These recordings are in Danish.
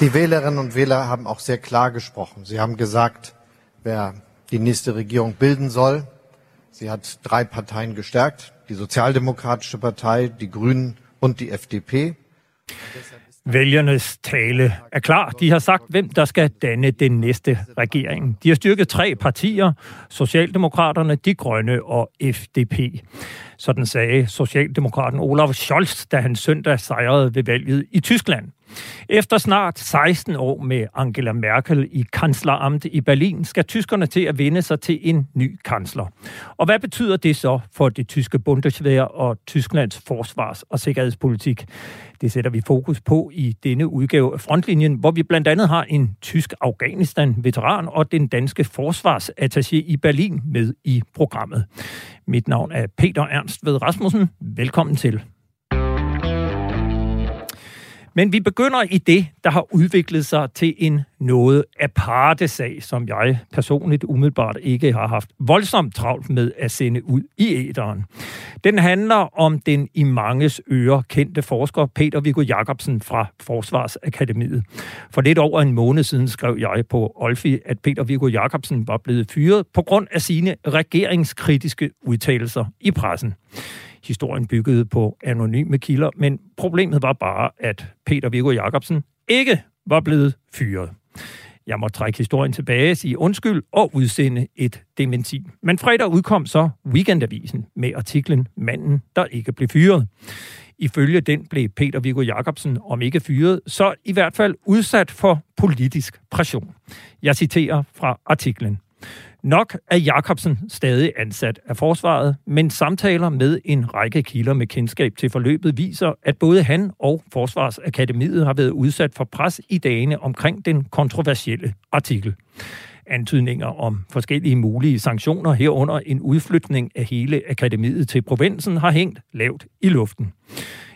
Die Wählerinnen und Wähler haben auch sehr klar gesprochen. Sie haben gesagt, wer die nächste Regierung bilden soll. Sie hat drei Parteien gestärkt, die Sozialdemokratische Partei, die Grünen und die FDP. Vælgernes tale er klar. De har sagt, hvem der skal danne den næste regering. De har styrket tre partier, Socialdemokraterne, De Grønne og FDP. Sådan sagde Socialdemokraten Olaf Scholz, da han søndag sejrede ved valget i Tyskland. Efter snart 16 år med Angela Merkel i kansleramt i Berlin, skal tyskerne til at vinde sig til en ny kansler. Og hvad betyder det så for det tyske Bundeswehr og Tysklands forsvars- og sikkerhedspolitik? Det sætter vi fokus på i denne udgave af Frontlinjen, hvor vi blandt andet har en tysk Afghanistan-veteran og den danske forsvarsattaché i Berlin med i programmet. Mit navn er Peter Ernst ved Rasmussen. Velkommen til. Men vi begynder i det, der har udviklet sig til en noget aparte sag, som jeg personligt umiddelbart ikke har haft voldsomt travlt med at sende ud i æderen. Den handler om den i manges ører kendte forsker Peter Viggo Jacobsen fra Forsvarsakademiet. For lidt over en måned siden skrev jeg på Olfi, at Peter Viggo Jacobsen var blevet fyret på grund af sine regeringskritiske udtalelser i pressen. Historien byggede på anonyme kilder, men problemet var bare, at Peter Viggo Jacobsen ikke var blevet fyret. Jeg må trække historien tilbage, sige undskyld og udsende et dementi. Men fredag udkom så Weekendavisen med artiklen Manden, der ikke blev fyret. Ifølge den blev Peter Viggo Jacobsen, om ikke fyret, så i hvert fald udsat for politisk pression. Jeg citerer fra artiklen. Nok er Jakobsen stadig ansat af forsvaret, men samtaler med en række kilder med kendskab til forløbet viser, at både han og Forsvarsakademiet har været udsat for pres i dagene omkring den kontroversielle artikel. Antydninger om forskellige mulige sanktioner herunder en udflytning af hele akademiet til provinsen har hængt lavt i luften.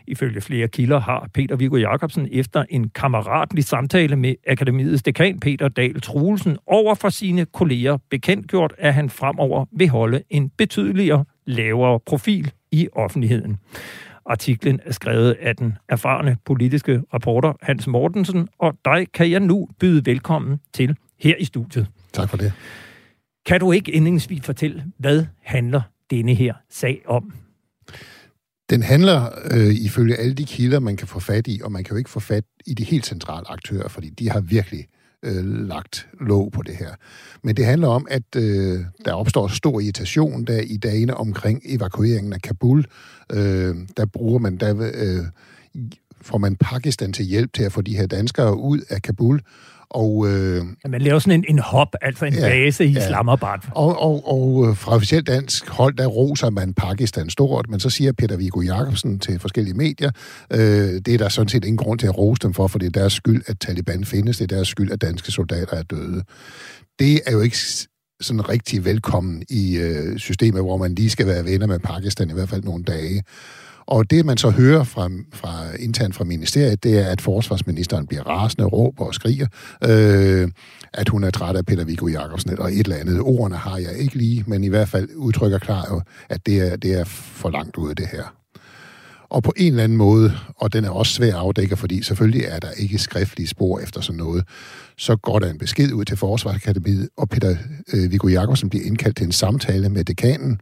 Ifølge flere kilder har Peter Viggo Jacobsen efter en kammeratlig samtale med akademiets dekan Peter Dahl Truelsen over for sine kolleger bekendtgjort, at han fremover vil holde en betydeligere lavere profil i offentligheden. Artiklen er skrevet af den erfarne politiske reporter Hans Mortensen, og dig kan jeg nu byde velkommen til her i studiet. Tak for det. Kan du ikke indlægsvis fortælle, hvad handler denne her sag om? Den handler øh, ifølge alle de kilder, man kan få fat i, og man kan jo ikke få fat i de helt centrale aktører, fordi de har virkelig øh, lagt låg på det her. Men det handler om, at øh, der opstår stor irritation der i dagene omkring evakueringen af Kabul. Øh, der bruger man, der øh, får man Pakistan til hjælp til at få de her danskere ud af Kabul, og, øh, man laver sådan en, en hop, altså en ja, base i ja. Islamabad. Og, og, og øh, fra officielt dansk hold, der roser man Pakistan stort, men så siger Peter Viggo Jacobsen til forskellige medier, øh, det er der sådan set ingen grund til at rose dem for, for det er deres skyld, at Taliban findes, det er deres skyld, at danske soldater er døde. Det er jo ikke sådan rigtig velkommen i øh, systemet, hvor man lige skal være venner med Pakistan i hvert fald nogle dage. Og det, man så hører fra, fra internt fra ministeriet, det er, at forsvarsministeren bliver rasende, råber og skriger, øh, at hun er træt af Peter Viggo Jacobsen, og et eller andet. Ordene har jeg ikke lige, men i hvert fald udtrykker klar, at det er, det er for langt ude, det her. Og på en eller anden måde, og den er også svær at afdække, fordi selvfølgelig er der ikke skriftlige spor efter sådan noget, så går der en besked ud til Forsvarsakademiet, og Peter øh, Viggo Jacobsen bliver indkaldt til en samtale med dekanen,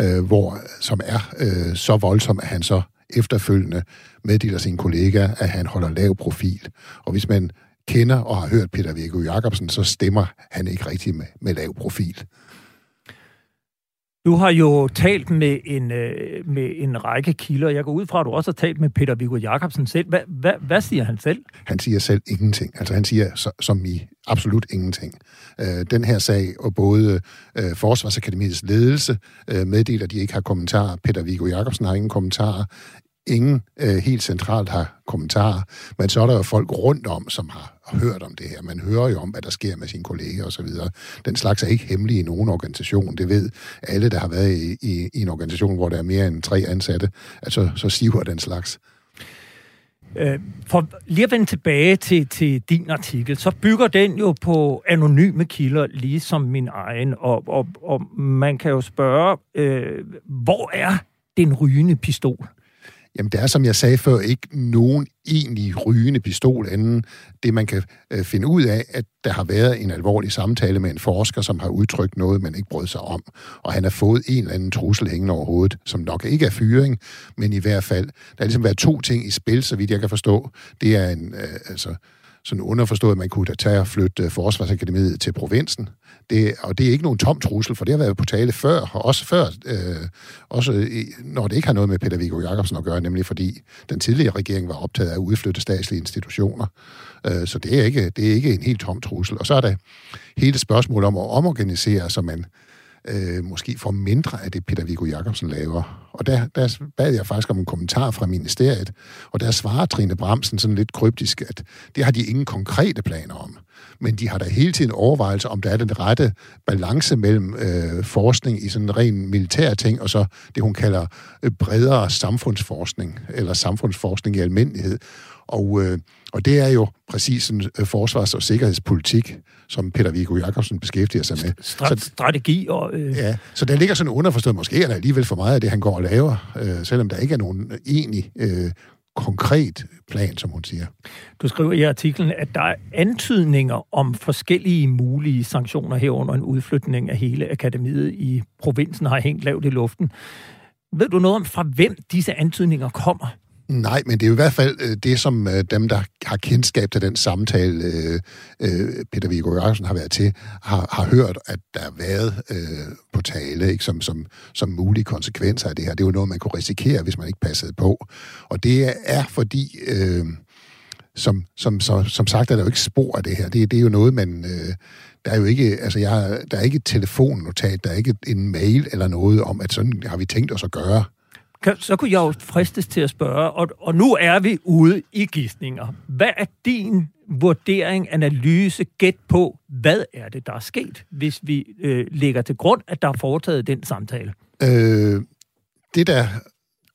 øh, hvor, som er øh, så voldsom, at han så efterfølgende meddeler sin kollega, at han holder lav profil. Og hvis man kender og har hørt Peter Viggo Jacobsen, så stemmer han ikke rigtig med, med lav profil. Du har jo talt med en, øh, med en række kilder. Jeg går ud fra, at du også har talt med Peter Viggo Jacobsen selv. Hvad, hvad, hvad siger han selv? Han siger selv ingenting. Altså han siger så, som i absolut ingenting. Øh, den her sag, og både øh, Forsvarsakademiets ledelse øh, meddeler, at de ikke har kommentarer. Peter Viggo Jacobsen har ingen kommentarer ingen øh, helt centralt har kommentarer, men så er der jo folk rundt om, som har hørt om det her. Man hører jo om, hvad der sker med sine kolleger osv. Den slags er ikke hemmelig i nogen organisation. Det ved alle, der har været i, i, i en organisation, hvor der er mere end tre ansatte. Altså, så siver den slags. Øh, for lige at vende tilbage til, til din artikel, så bygger den jo på anonyme kilder, ligesom min egen, og, og, og man kan jo spørge, øh, hvor er den rygende pistol? Jamen, det er, som jeg sagde før, ikke nogen egentlig rygende pistol, anden det, man kan øh, finde ud af, at der har været en alvorlig samtale med en forsker, som har udtrykt noget, man ikke brød sig om. Og han har fået en eller anden trussel hængende over hovedet, som nok ikke er fyring, men i hvert fald, der er ligesom været to ting i spil, så vidt jeg kan forstå. Det er en, øh, altså, sådan underforstået, at man kunne da tage og flytte øh, Forsvarsakademiet til provinsen. Det, og det er ikke nogen tom trussel, for det har været på tale før, og også før, øh, også i, når det ikke har noget med Peter Viggo Jacobsen at gøre, nemlig fordi den tidligere regering var optaget af at udflytte statslige institutioner. Øh, så det er, ikke, det er ikke en helt tom trussel. Og så er der hele spørgsmålet om at omorganisere, så man øh, måske får mindre af det, Peter Viggo Jacobsen laver. Og der, der bad jeg faktisk om en kommentar fra ministeriet, og der svarer Trine Bramsen sådan lidt kryptisk, at det har de ingen konkrete planer om. Men de har da hele tiden overvejelse, om der er den rette balance mellem øh, forskning i sådan en ren militær ting, og så det, hun kalder øh, bredere samfundsforskning, eller samfundsforskning i almindelighed. Og, øh, og det er jo præcis en øh, forsvars- og sikkerhedspolitik, som Peter Viggo Jacobsen beskæftiger sig med. Strat- så, strategi og... Øh... Ja, så der ligger sådan underforstået, måske er der alligevel for meget af det, han går og laver, øh, selvom der ikke er nogen egentlig øh, konkret plan, som hun siger. Du skriver i artiklen, at der er antydninger om forskellige mulige sanktioner herunder en udflytning af hele akademiet i provinsen har hængt lavt i luften. Ved du noget om, fra hvem disse antydninger kommer? Nej, men det er jo i hvert fald øh, det, som øh, dem, der har kendskab til den samtale, øh, Peter Viggo Jørgensen har været til, har, har hørt, at der har været øh, på tale ikke, som, som, som mulige konsekvenser af det her. Det er jo noget, man kunne risikere, hvis man ikke passede på. Og det er fordi... Øh, som, som, som, som sagt er der jo ikke spor af det her. Det, det er jo noget, man... Øh, der er jo ikke, altså jeg, der er ikke et telefonnotat, der er ikke en mail eller noget om, at sådan har vi tænkt os at gøre så kunne jeg jo fristes til at spørge, og, og nu er vi ude i gidsninger. Hvad er din vurdering, analyse, gæt på, hvad er det, der er sket, hvis vi øh, lægger til grund, at der er foretaget den samtale? Øh, det, der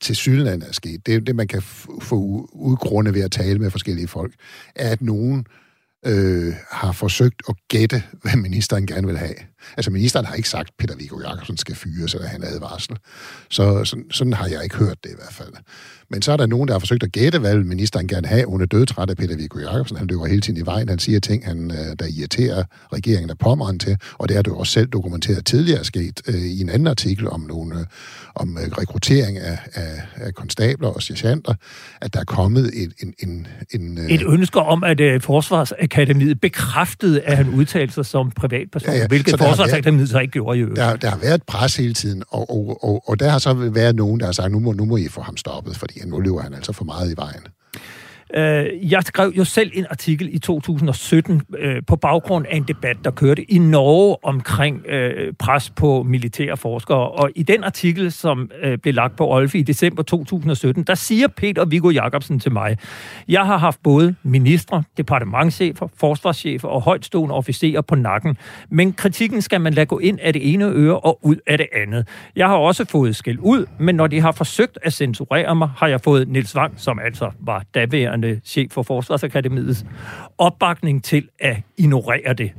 til Sydland er sket, det, det man kan få udgrunde ved at tale med forskellige folk, er, at nogen øh, har forsøgt at gætte, hvad ministeren gerne vil have. Altså, ministeren har ikke sagt, at Peter Viggo Jacobsen skal fyre, så han advarsel. Så sådan, sådan har jeg ikke hørt det i hvert fald. Men så er der nogen, der har forsøgt at gætte, hvad ministeren gerne have. Hun er dødtræt af Peter Viggo Jacobsen. Han løber hele tiden i vejen. Han siger ting, han, øh, der irriterer regeringen af pommeren til. Og det har du også selv dokumenteret tidligere sket øh, i en anden artikel om nogle, øh, om øh, rekruttering af, af, af konstabler og sergeanter, at der er kommet et, en, en, en, øh... et ønske om, at øh, Forsvarsakademiet bekræftede, at han udtalte sig som privatperson, ja, ja. hvilket Forsvarsakademiet så ikke gjorde i øvrigt. Der, der har været pres hele tiden, og, og, og, og der har så været nogen, der har sagt, nu må, nu må I få ham stoppet, fordi nu løber han altså for meget i vejen. Øh, jeg skrev jo selv en artikel i 2017 øh, på baggrund af en debat, der kørte i Norge omkring øh, pres på militære forskere. Og i den artikel, som øh, blev lagt på Olfi i december 2017, der siger Peter Viggo Jacobsen til mig, jeg har haft både ministre, departementchefer, forsvarschefer og højtstående officerer på nakken, men kritikken skal man lade gå ind af det ene øre og ud af det andet. Jeg har også fået skæld ud, men når de har forsøgt at censurere mig, har jeg fået Nils Wang, som altså var daværende nuværende chef for Forsvarsakademiets opbakning til at ignorere det.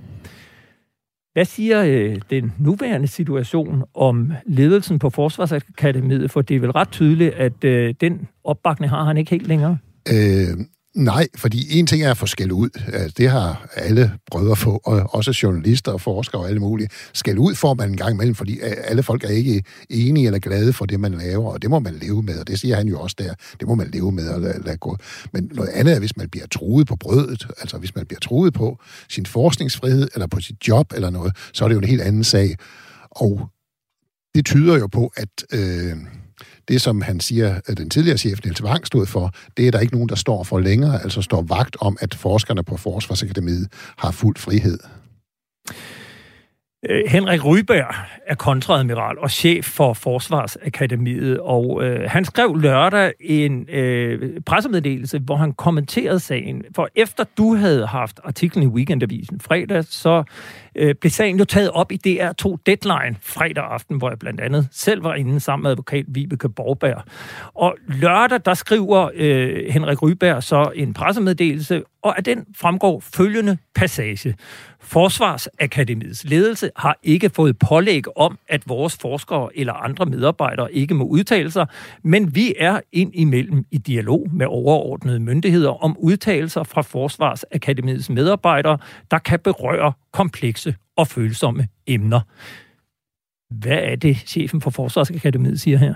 Hvad siger øh, den nuværende situation om ledelsen på Forsvarsakademiet? For det er vel ret tydeligt, at øh, den opbakning har han ikke helt længere. Øh, Nej, fordi en ting er at få skæld ud. Det har alle prøvet at få, og også journalister og forskere og alle mulige. Skæld ud får man en gang imellem, fordi alle folk er ikke enige eller glade for det, man laver, og det må man leve med, og det siger han jo også der. Det må man leve med og lade, lade gå. Men noget andet er, hvis man bliver truet på brødet, altså hvis man bliver truet på sin forskningsfrihed eller på sit job eller noget, så er det jo en helt anden sag. Og det tyder jo på, at... Øh, det, som han siger, at den tidligere chef Niels Wang stod for, det er der ikke nogen, der står for længere, altså står vagt om, at forskerne på Forsvarsakademiet har fuld frihed. Øh, Henrik Ryberg er kontradmiral og chef for Forsvarsakademiet, og øh, han skrev lørdag en øh, pressemeddelelse, hvor han kommenterede sagen. For efter du havde haft artiklen i Weekendavisen fredag, så øh, blev sagen jo taget op i DR2 Deadline fredag aften, hvor jeg blandt andet selv var inde sammen med advokat Vibeke Borberg. Og lørdag, der skriver øh, Henrik Ryberg så en pressemeddelelse og af den fremgår følgende passage. Forsvarsakademiets ledelse har ikke fået pålæg om, at vores forskere eller andre medarbejdere ikke må udtale sig, men vi er ind imellem i dialog med overordnede myndigheder om udtalelser fra Forsvarsakademiets medarbejdere, der kan berøre komplekse og følsomme emner. Hvad er det, chefen for Forsvarsakademiet siger her?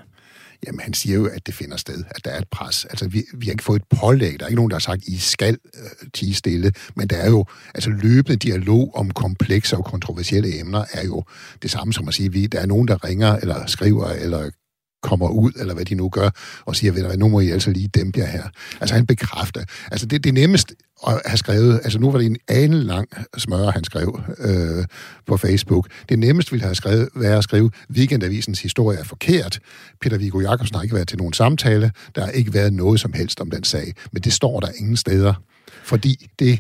Jamen, han siger jo, at det finder sted, at der er et pres. Altså, vi, vi har ikke fået et pålæg. Der er ikke nogen, der har sagt, I skal øh, tige stille. Men der er jo, altså løbende dialog om komplekse og kontroversielle emner er jo det samme som at sige, at der er nogen, der ringer eller skriver eller kommer ud, eller hvad de nu gør, og siger, ved du hvad, nu må I altså lige dæmpe jer her. Altså han bekræfter. Altså det, det er nemmest at have skrevet, altså nu var det en ane lang smøre, han skrev øh, på Facebook. Det nemmest ville have skrevet, være at skrive, Weekendavisens historie er forkert. Peter Viggo Jacobsen har ikke været til nogen samtale. Der har ikke været noget som helst om den sag. Men det står der ingen steder. Fordi det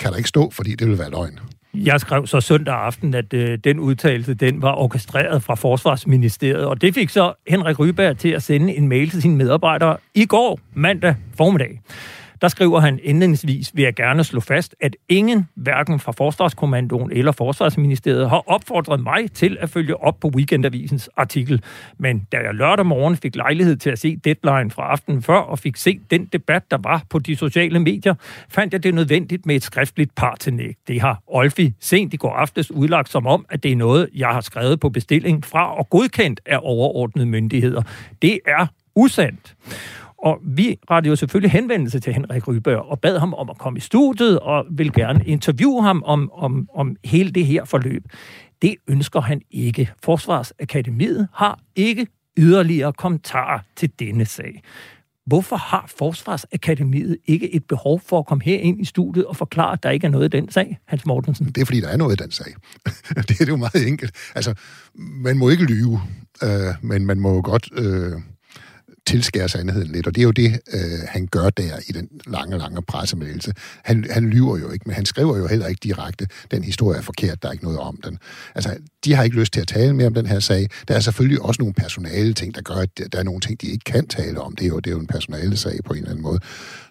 kan der ikke stå, fordi det vil være løgn. Jeg skrev så søndag aften, at øh, den udtalelse, den var orkestreret fra Forsvarsministeriet, og det fik så Henrik Ryberg til at sende en mail til sine medarbejdere i går, mandag formiddag. Der skriver han indledningsvis, vil jeg gerne slå fast, at ingen, hverken fra Forsvarskommandoen eller Forsvarsministeriet, har opfordret mig til at følge op på Weekendavisens artikel. Men da jeg lørdag morgen fik lejlighed til at se deadline fra aftenen før, og fik set den debat, der var på de sociale medier, fandt jeg det nødvendigt med et skriftligt partillæg. Det har Olfi sent i går aftes udlagt som om, at det er noget, jeg har skrevet på bestilling fra og godkendt af overordnede myndigheder. Det er usandt. Og vi rettede jo selvfølgelig henvendelse til Henrik Rybør og bad ham om at komme i studiet og vil gerne interviewe ham om, om, om hele det her forløb. Det ønsker han ikke. Forsvarsakademiet har ikke yderligere kommentarer til denne sag. Hvorfor har Forsvarsakademiet ikke et behov for at komme her ind i studiet og forklare, at der ikke er noget i den sag, Hans Mortensen? Det er, fordi der er noget i den sag. det er jo meget enkelt. Altså, man må ikke lyve, øh, men man må jo godt... Øh tilskære sandheden lidt, og det er jo det, øh, han gør der i den lange, lange pressemeddelelse. Han, han lyver jo ikke, men han skriver jo heller ikke direkte, den historie er forkert, der er ikke noget om den. Altså, de har ikke lyst til at tale mere om den her sag. Der er selvfølgelig også nogle personale ting, der gør, at der er nogle ting, de ikke kan tale om. Det er jo, det er jo en personale sag på en eller anden måde.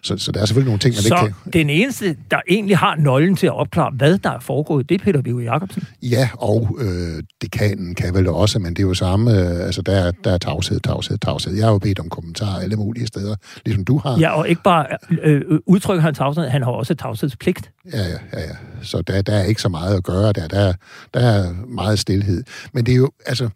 Så, så der er selvfølgelig nogle ting, man så ikke kan... den eneste, der egentlig har nøglen til at opklare, hvad der er foregået, det er Peter Viggo Jacobsen? Ja, og øh, dekanen kan vel også, men det er jo samme, øh, altså der, der er tavshed, tavshed, tavshed. Jeg har jo bedt om kommentarer alle mulige steder, ligesom du har. Ja, og ikke bare øh, udtrykker han tavshed, han har også tavshedspligt. Ja, ja, ja, ja. Så der, der er ikke så meget at gøre der. Der, der er meget stillhed. Men det er jo, altså,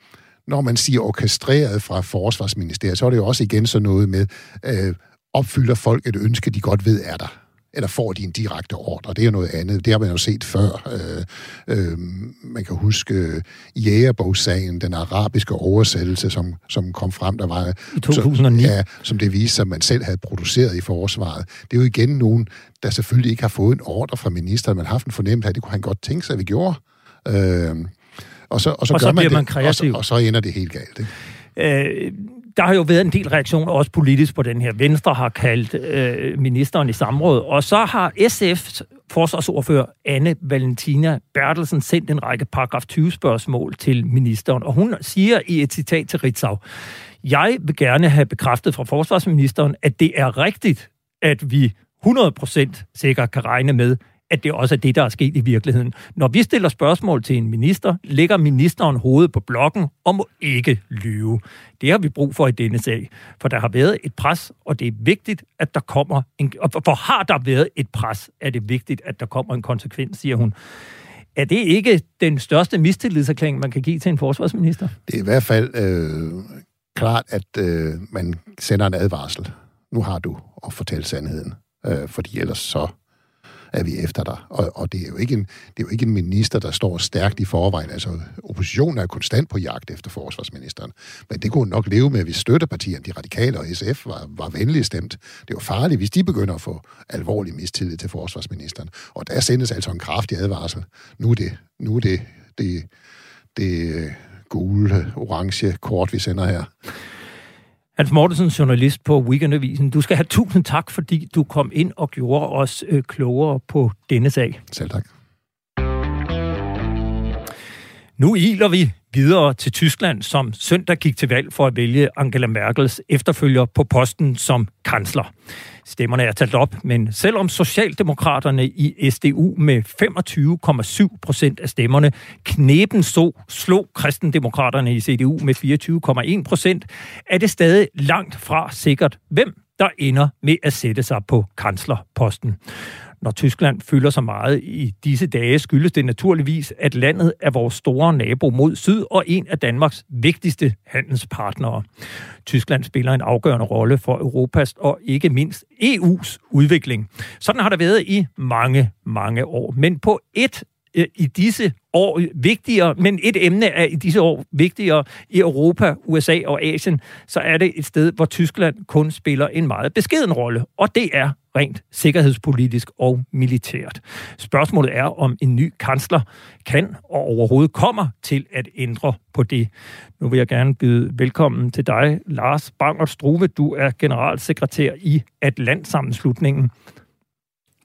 når man siger orkestreret fra Forsvarsministeriet, så er det jo også igen sådan noget med, øh, opfylder folk et ønske, de godt ved er der eller får de en direkte ordre. Det er jo noget andet. Det har man jo set før. Øh, øh, man kan huske øh, jægerbogssagen, den arabiske oversættelse, som, som kom frem, der var... I 2009. Som, ja, som det viste sig, at man selv havde produceret i forsvaret. Det er jo igen nogen, der selvfølgelig ikke har fået en ordre fra ministeren, men har haft en fornemmelse af, at det kunne han godt tænke sig, at vi gjorde. Øh, og så, og så, og gør så man man det, kreativ. og så, og så ender det helt galt. Ikke? Øh, der har jo været en del reaktioner, også politisk, på den her. Venstre har kaldt øh, ministeren i samråd, og så har SF's forsvarsordfører Anne Valentina Bertelsen sendt en række paragraf 20-spørgsmål til ministeren, og hun siger i et citat til Ritzau, jeg vil gerne have bekræftet fra forsvarsministeren, at det er rigtigt, at vi 100% sikkert kan regne med, at det også er det, der er sket i virkeligheden. Når vi stiller spørgsmål til en minister, lægger ministeren hovedet på blokken og må ikke lyve. Det har vi brug for i denne sag, for der har været et pres, og det er vigtigt, at der kommer en... For har der været et pres, er det vigtigt, at der kommer en konsekvens, siger hun. Er det ikke den største mistillidserklæring, man kan give til en forsvarsminister? Det er i hvert fald øh, klart, at øh, man sender en advarsel. Nu har du at fortælle sandheden, øh, fordi ellers så er vi efter dig. Og, og det, er jo ikke en, det er jo ikke en minister, der står stærkt i forvejen. Altså, oppositionen er konstant på jagt efter forsvarsministeren. Men det kunne nok leve med, hvis støttepartierne, de radikale og SF, var, var venligt stemt. Det var farligt, hvis de begynder at få alvorlig mistillid til forsvarsministeren. Og der sendes altså en kraftig advarsel. Nu er det, nu er det, det, det gule, orange kort, vi sender her. Hans Mortensen, journalist på Weekendavisen. Du skal have tusind tak, fordi du kom ind og gjorde os øh, klogere på denne sag. Selv tak. Nu iler vi videre til Tyskland, som søndag gik til valg for at vælge Angela Merkels efterfølger på posten som kansler. Stemmerne er talt op, men selvom Socialdemokraterne i SDU med 25,7 procent af stemmerne knæben så slog kristendemokraterne i CDU med 24,1 procent, er det stadig langt fra sikkert, hvem der ender med at sætte sig på kanslerposten. Når Tyskland fylder så meget i disse dage, skyldes det naturligvis, at landet er vores store nabo mod syd og en af Danmarks vigtigste handelspartnere. Tyskland spiller en afgørende rolle for Europas og ikke mindst EU's udvikling. Sådan har det været i mange, mange år. Men på et øh, i disse år vigtigere, men et emne er i disse år vigtigere i Europa, USA og Asien, så er det et sted, hvor Tyskland kun spiller en meget beskeden rolle, og det er rent sikkerhedspolitisk og militært. Spørgsmålet er, om en ny kansler kan og overhovedet kommer til at ændre på det. Nu vil jeg gerne byde velkommen til dig, Lars Bangert Struve. Du er generalsekretær i Atlantsammenslutningen.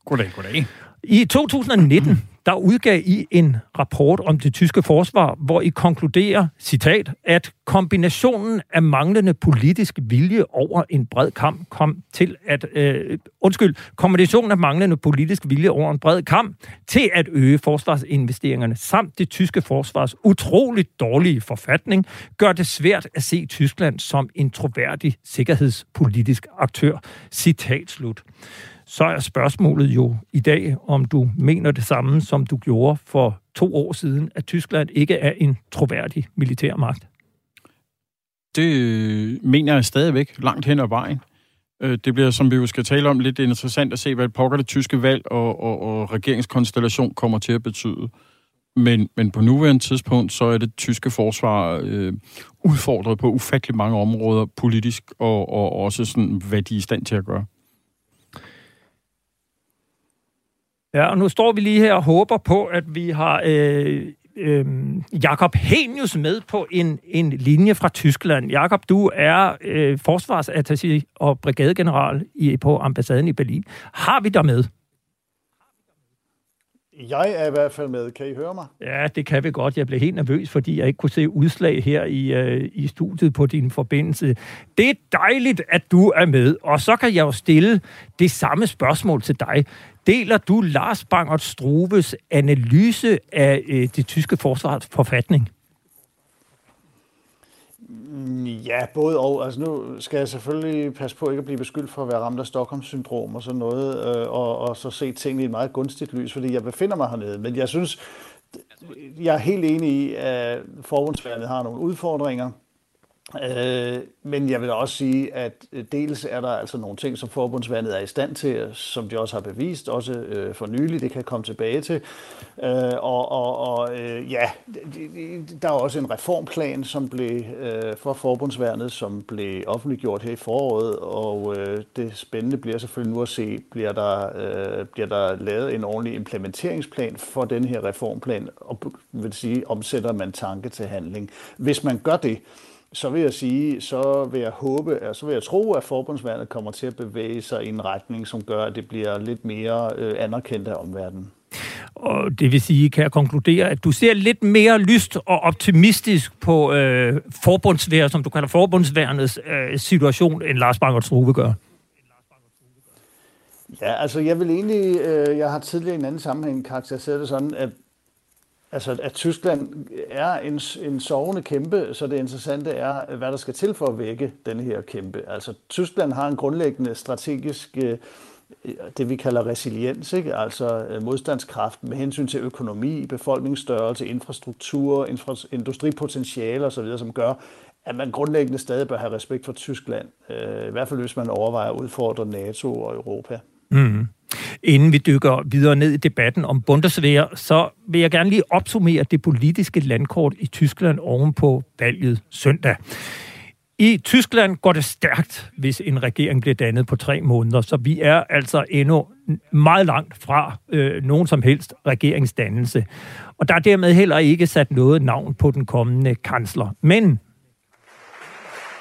Goddag, goddag. I 2019, der udgav I en rapport om det tyske forsvar, hvor I konkluderer, citat, at kombinationen af manglende politisk vilje over en bred kamp kom til at, øh, undskyld, kombinationen af manglende politisk vilje over en bred kamp til at øge forsvarsinvesteringerne samt det tyske forsvars utroligt dårlige forfatning, gør det svært at se Tyskland som en troværdig sikkerhedspolitisk aktør. Citat slut så er spørgsmålet jo i dag, om du mener det samme, som du gjorde for to år siden, at Tyskland ikke er en troværdig militærmagt. Det øh, mener jeg stadigvæk langt hen ad vejen. Øh, det bliver, som vi jo skal tale om, lidt interessant at se, hvad pokker det tyske valg og, og, og regeringskonstellation kommer til at betyde. Men, men på nuværende tidspunkt, så er det tyske forsvar øh, udfordret på ufattelig mange områder, politisk og, og også sådan, hvad de er i stand til at gøre. Ja, og nu står vi lige her og håber på, at vi har øh, øh, Jakob Henius med på en, en linje fra Tyskland. Jakob, du er øh, forsvarsattaché og brigadegeneral i, på ambassaden i Berlin. Har vi dig med? Jeg er i hvert fald med. Kan I høre mig? Ja, det kan vi godt. Jeg blev helt nervøs, fordi jeg ikke kunne se udslag her i, øh, i studiet på din forbindelse. Det er dejligt, at du er med. Og så kan jeg jo stille det samme spørgsmål til dig. Deler du Lars Bangert Struves analyse af øh, det tyske forsvars forfatning? Ja, både og. Altså nu skal jeg selvfølgelig passe på ikke at blive beskyldt for at være ramt af Stockholm-syndrom og sådan noget, øh, og, og så se tingene i et meget gunstigt lys, fordi jeg befinder mig hernede. Men jeg synes, jeg er helt enig i, at forbundsværnet har nogle udfordringer. Øh, men jeg vil også sige, at øh, dels er der altså nogle ting, som forbundsvandet er i stand til, som de også har bevist, også øh, for nylig, det kan komme tilbage til. Øh, og og, og øh, ja, der er også en reformplan som blev øh, for forbundsvandet, som blev offentliggjort her i foråret, og øh, det spændende bliver selvfølgelig nu at se, bliver der, øh, bliver der lavet en ordentlig implementeringsplan for den her reformplan, og vil sige, omsætter man tanke til handling. Hvis man gør det, så vil jeg sige, så vil jeg håbe, så vil jeg tro, at forbundsværnet kommer til at bevæge sig i en retning, som gør, at det bliver lidt mere øh, anerkendt af omverdenen. Og det vil sige, kan jeg konkludere, at du ser lidt mere lyst og optimistisk på øh, forbundsvær, som du kalder forbundsværnets øh, situation, end Lars Bangert Struve gør? Ja, altså jeg vil egentlig, øh, jeg har tidligere i en anden sammenhæng karakteriseret det sådan, at Altså, at Tyskland er en, en sovende kæmpe, så det interessante er, hvad der skal til for at vække denne her kæmpe. Altså, Tyskland har en grundlæggende strategisk, øh, det vi kalder resiliens, ikke? altså øh, modstandskraft med hensyn til økonomi, befolkningsstørrelse, infrastruktur, infra, industripotentiale osv., som gør, at man grundlæggende stadig bør have respekt for Tyskland. Øh, I hvert fald, hvis man overvejer at udfordre NATO og Europa. Mm. Inden vi dykker videre ned i debatten om Bundeswehr, så vil jeg gerne lige opsummere det politiske landkort i Tyskland oven på valget søndag. I Tyskland går det stærkt, hvis en regering bliver dannet på tre måneder, så vi er altså endnu meget langt fra øh, nogen som helst regeringsdannelse. Og der er dermed heller ikke sat noget navn på den kommende kansler. Men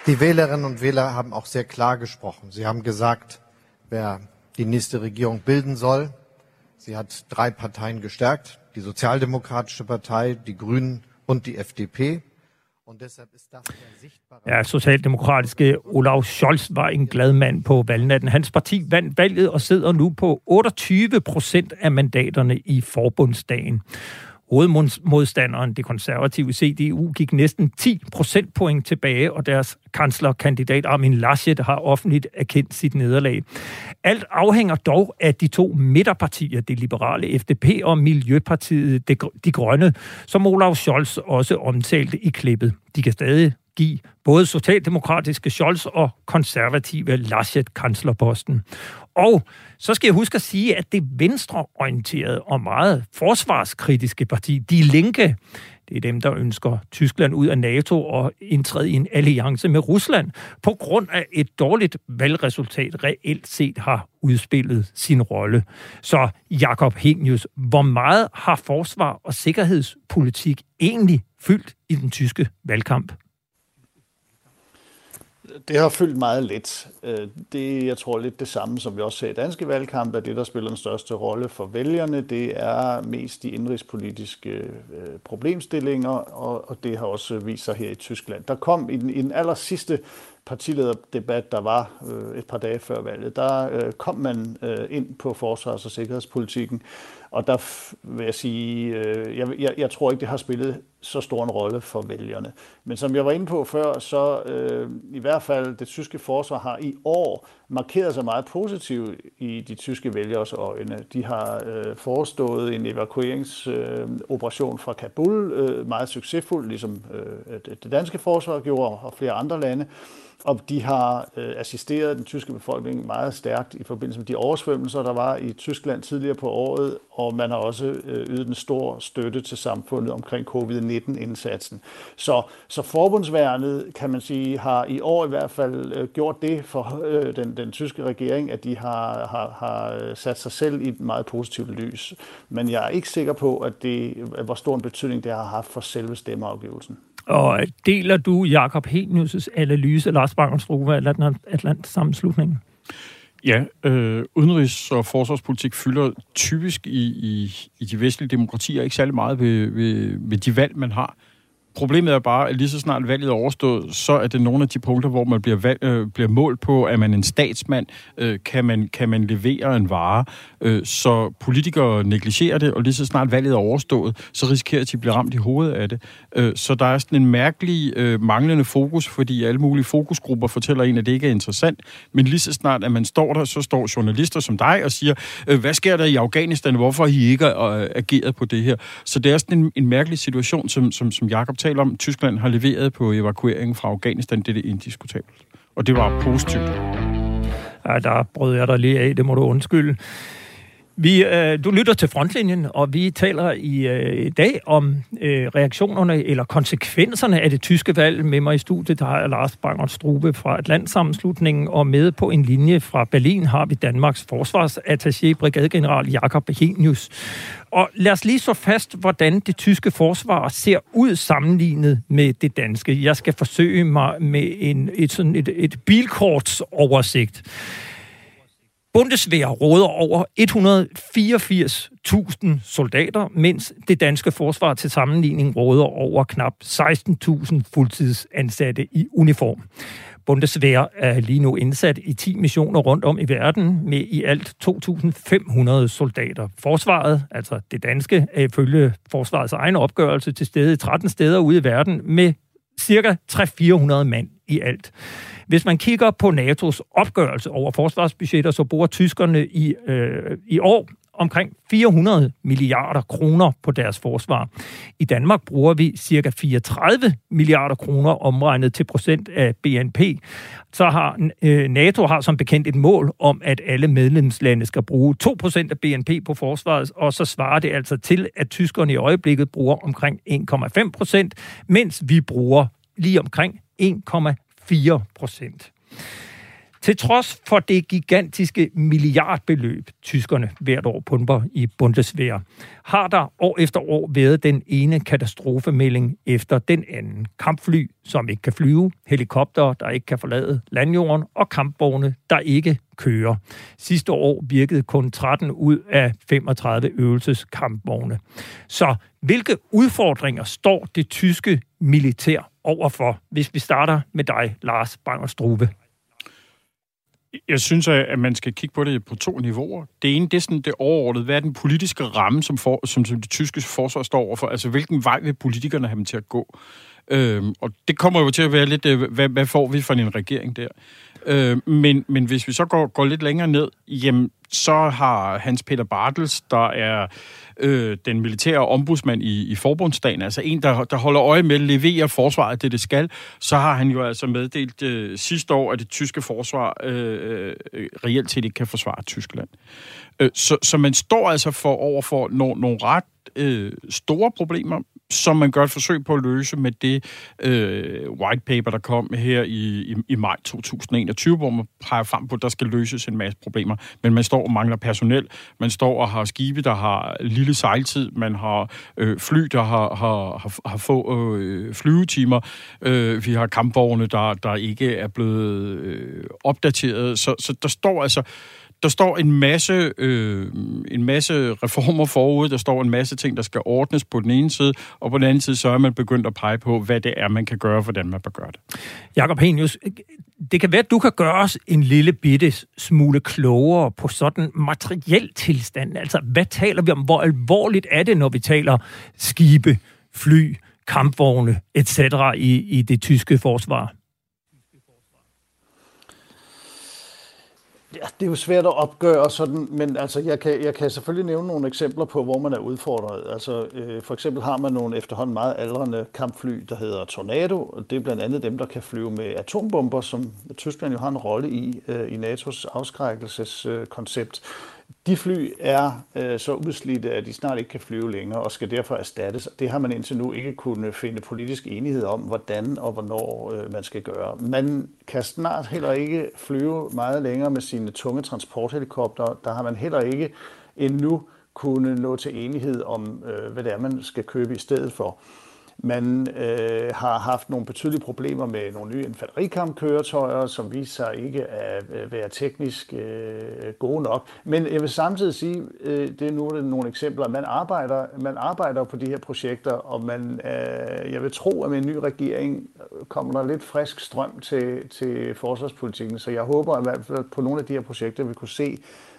Die Wählerinnen und Wähler haben auch sehr klar gesprochen. Sie haben gesagt, wer die nächste Regierung bilden soll. Sie hat drei Parteien gestärkt, die Sozialdemokratische Partei, die Grünen und die FDP. Ja, socialdemokratiske Olaf Scholz var en glad mand på valgnatten. Hans parti vandt valget og sidder nu på 28 procent af mandaterne i forbundsdagen. Hovedmodstanderen, det konservative CDU, gik næsten 10 procentpoint tilbage, og deres kanslerkandidat Armin Laschet har offentligt erkendt sit nederlag. Alt afhænger dog af de to midterpartier, det liberale FDP og Miljøpartiet De Grønne, som Olaf Scholz også omtalte i klippet. De kan stadig give både socialdemokratiske Scholz og konservative Laschet kanslerposten. Og så skal jeg huske at sige, at det venstreorienterede og meget forsvarskritiske parti, De Linke, det er dem, der ønsker Tyskland ud af NATO og indtræde i en alliance med Rusland, på grund af et dårligt valgresultat reelt set har udspillet sin rolle. Så Jakob Henius, hvor meget har forsvar og sikkerhedspolitik egentlig fyldt i den tyske valgkamp? Det har fyldt meget lidt. Øh, det jeg tror lidt det samme, som vi også ser i danske valgkamp, er det, der spiller den største rolle for vælgerne. Det er mest de indrigspolitiske øh, problemstillinger, og det har også vist sig her i Tyskland. Der kom i den, i den aller sidste partilederdebat, der var øh, et par dage før valget, der kom man ind på forsvars- og sikkerhedspolitikken, og der vil jeg sige, øh, jeg, jeg, jeg tror ikke, det har spillet så stor en rolle for vælgerne. Men som jeg var inde på før, så øh, i hvert fald det tyske forsvar har i år markeret sig meget positivt i de tyske vælgers øjne. De har øh, forestået en evakueringsoperation øh, fra Kabul, øh, meget succesfuld, ligesom øh, det danske forsvar gjorde, og flere andre lande og de har øh, assisteret den tyske befolkning meget stærkt i forbindelse med de oversvømmelser, der var i Tyskland tidligere på året, og man har også øh, ydet en stor støtte til samfundet omkring covid-19-indsatsen. Så, så forbundsværnet, kan man sige, har i år i hvert fald øh, gjort det for øh, den, den tyske regering, at de har, har, har øh, sat sig selv i et meget positivt lys. Men jeg er ikke sikker på, at det, hvor stor en betydning det har haft for selve stemmeafgivelsen. Og deler du Jakob Henius' analyse, Lars Bangerstruve af Atlant-sammenslutningen? Ja, øh, udenrigs- og forsvarspolitik fylder typisk i, i, i de vestlige demokratier ikke særlig meget ved, ved, ved de valg, man har. Problemet er bare, at lige så snart valget er overstået, så er det nogle af de punkter, hvor man bliver, valg, øh, bliver målt på, at man en statsmand, øh, kan, man, kan man levere en vare. Øh, så politikere negligerer det, og lige så snart valget er overstået, så risikerer de at blive ramt i hovedet af det. Øh, så der er sådan en mærkelig øh, manglende fokus, fordi alle mulige fokusgrupper fortæller en, at det ikke er interessant. Men lige så snart, at man står der, så står journalister som dig og siger, øh, hvad sker der i Afghanistan, hvorfor har I ikke øh, ageret på det her? Så det er sådan en, en mærkelig situation, som, som, som Jacob taler om. Tyskland har leveret på evakueringen fra Afghanistan, det er det indiskutabelt. Og det var positivt. Ja, der brød jeg dig lige af, det må du undskylde. Vi, øh, du lytter til Frontlinjen, og vi taler i øh, i dag om øh, reaktionerne eller konsekvenserne af det tyske valg. Med mig i studiet der har jeg Lars Banger Strube fra Atlantsammenslutningen, og med på en linje fra Berlin har vi Danmarks forsvarsattaché, brigadegeneral Jakob Behenius. Og lad os lige så fast, hvordan det tyske forsvar ser ud sammenlignet med det danske. Jeg skal forsøge mig med en, et, sådan et, et bilkortsoversigt. Bundeswehr råder over 184.000 soldater, mens det danske forsvar til sammenligning råder over knap 16.000 fuldtidsansatte i uniform. Bundeswehr er lige nu indsat i 10 missioner rundt om i verden med i alt 2.500 soldater. Forsvaret, altså det danske, er ifølge forsvarets egen opgørelse til stede i 13 steder ude i verden med cirka 300-400 mand i alt. Hvis man kigger på NATO's opgørelse over forsvarsbudgetter, så bruger tyskerne i, øh, i år omkring 400 milliarder kroner på deres forsvar. I Danmark bruger vi cirka 34 milliarder kroner omregnet til procent af BNP. Så har øh, NATO har som bekendt et mål om, at alle medlemslande skal bruge 2% af BNP på forsvaret, og så svarer det altså til, at tyskerne i øjeblikket bruger omkring 1,5%, mens vi bruger lige omkring 4 procent. Til trods for det gigantiske milliardbeløb, tyskerne hvert år pumper i Bundeswehr, har der år efter år været den ene katastrofemelding efter den anden. Kampfly, som ikke kan flyve, helikoptere, der ikke kan forlade landjorden, og kampvogne, der ikke kører. Sidste år virkede kun 13 ud af 35 øvelseskampvogne. Så hvilke udfordringer står det tyske militær overfor, hvis vi starter med dig, Lars Banger jeg synes, at man skal kigge på det på to niveauer. Det ene, det er sådan det overordnede. Hvad er den politiske ramme, som, for, som, som det tyske forsvar står overfor? Altså, hvilken vej vil politikerne have dem til at gå? Øhm, og det kommer jo til at være lidt, øh, hvad, hvad får vi for en regering der? Øh, men, men hvis vi så går, går lidt længere ned, jamen, så har Hans Peter Bartels, der er øh, den militære ombudsmand i, i forbundsdagen, altså en, der, der holder øje med at levere forsvaret det, det skal, så har han jo altså meddelt øh, sidste år, at det tyske forsvar øh, øh, reelt set ikke kan forsvare Tyskland. Øh, så, så man står altså for overfor nogle, nogle ret øh, store problemer, som man gør et forsøg på at løse med det øh, white paper, der kom her i, i, i maj 2021, hvor man peger frem på, at der skal løses en masse problemer. Men man står og mangler personel, man står og har skibe, der har lille sejltid, man har øh, fly, der har, har, har, har få øh, flyvetimer, øh, vi har kampvogne, der, der ikke er blevet øh, opdateret. Så, så der står altså der står en masse, øh, en masse reformer forud, der står en masse ting, der skal ordnes på den ene side, og på den anden side, så er man begyndt at pege på, hvad det er, man kan gøre, hvordan man bør gøre det. Jakob Henius, det kan være, at du kan gøre os en lille bitte smule klogere på sådan materiel tilstand. Altså, hvad taler vi om? Hvor alvorligt er det, når vi taler skibe, fly, kampvogne, etc. i, i det tyske forsvar? Ja, det er jo svært at opgøre sådan, men altså, jeg, kan, jeg kan selvfølgelig nævne nogle eksempler på, hvor man er udfordret. Altså, øh, for eksempel har man nogle efterhånden meget aldrende kampfly, der hedder Tornado, og det er blandt andet dem, der kan flyve med atombomber, som Tyskland jo har en rolle i, øh, i NATO's afskrækkelseskoncept. Øh, de fly er øh, så udslidte, at de snart ikke kan flyve længere og skal derfor erstattes. Det har man indtil nu ikke kunnet finde politisk enighed om, hvordan og hvornår øh, man skal gøre. Man kan snart heller ikke flyve meget længere med sine tunge transporthelikopter. Der har man heller ikke endnu kunne nå til enighed om, øh, hvad det er, man skal købe i stedet for. Man øh, har haft nogle betydelige problemer med nogle nye infanterikampkøretøjer, som viser sig ikke at øh, være teknisk øh, gode nok. Men jeg vil samtidig sige, øh, det er nu det er nogle eksempler, man arbejder, man arbejder på de her projekter, og man, øh, jeg vil tro, at med en ny regering kommer der lidt frisk strøm til, til forsvarspolitikken, så jeg håber at i hvert fald på nogle af de her projekter, vi kunne se,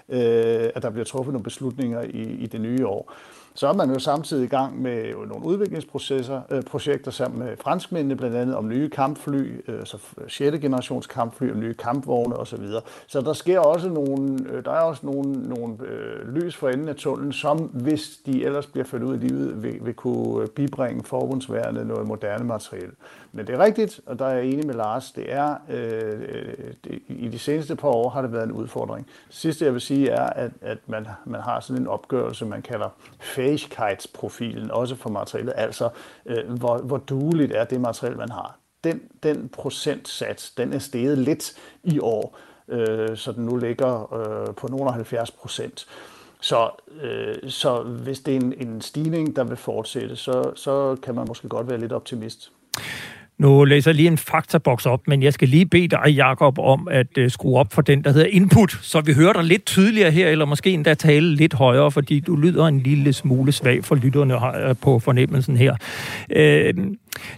øh, at der bliver truffet nogle beslutninger i, i det nye år. Så er man jo samtidig i gang med nogle udviklingsprocesser, øh, projekter sammen med franskmændene, blandt andet om nye kampfly, øh, så 6. generations kampfly, om nye kampvogne osv. Så der sker også nogle, øh, der er også nogle, nogle øh, lys for enden af tunnelen, som hvis de ellers bliver ført ud i livet, vil, vil kunne øh, bibringe forbundsværende noget moderne materiel. Men det er rigtigt, og der er jeg enig med Lars, det er, øh, øh det, i de seneste par år har det været en udfordring. Det sidste jeg vil sige er, at, at man, man har sådan en opgørelse, man kalder fähigkeitsprofilen, også for materialet, altså øh, hvor, hvor dueligt er det materiel, man har. Den, den procentsats, den er steget lidt i år, øh, så den nu ligger øh, på nogle 70 procent. Så, øh, så hvis det er en, en stigning, der vil fortsætte, så, så kan man måske godt være lidt optimist. Nu læser jeg lige en faktaboks op, men jeg skal lige bede dig, Jakob, om at øh, skrue op for den, der hedder input, så vi hører dig lidt tydeligere her, eller måske endda tale lidt højere, fordi du lyder en lille smule svag for lytterne på fornemmelsen her. Øh,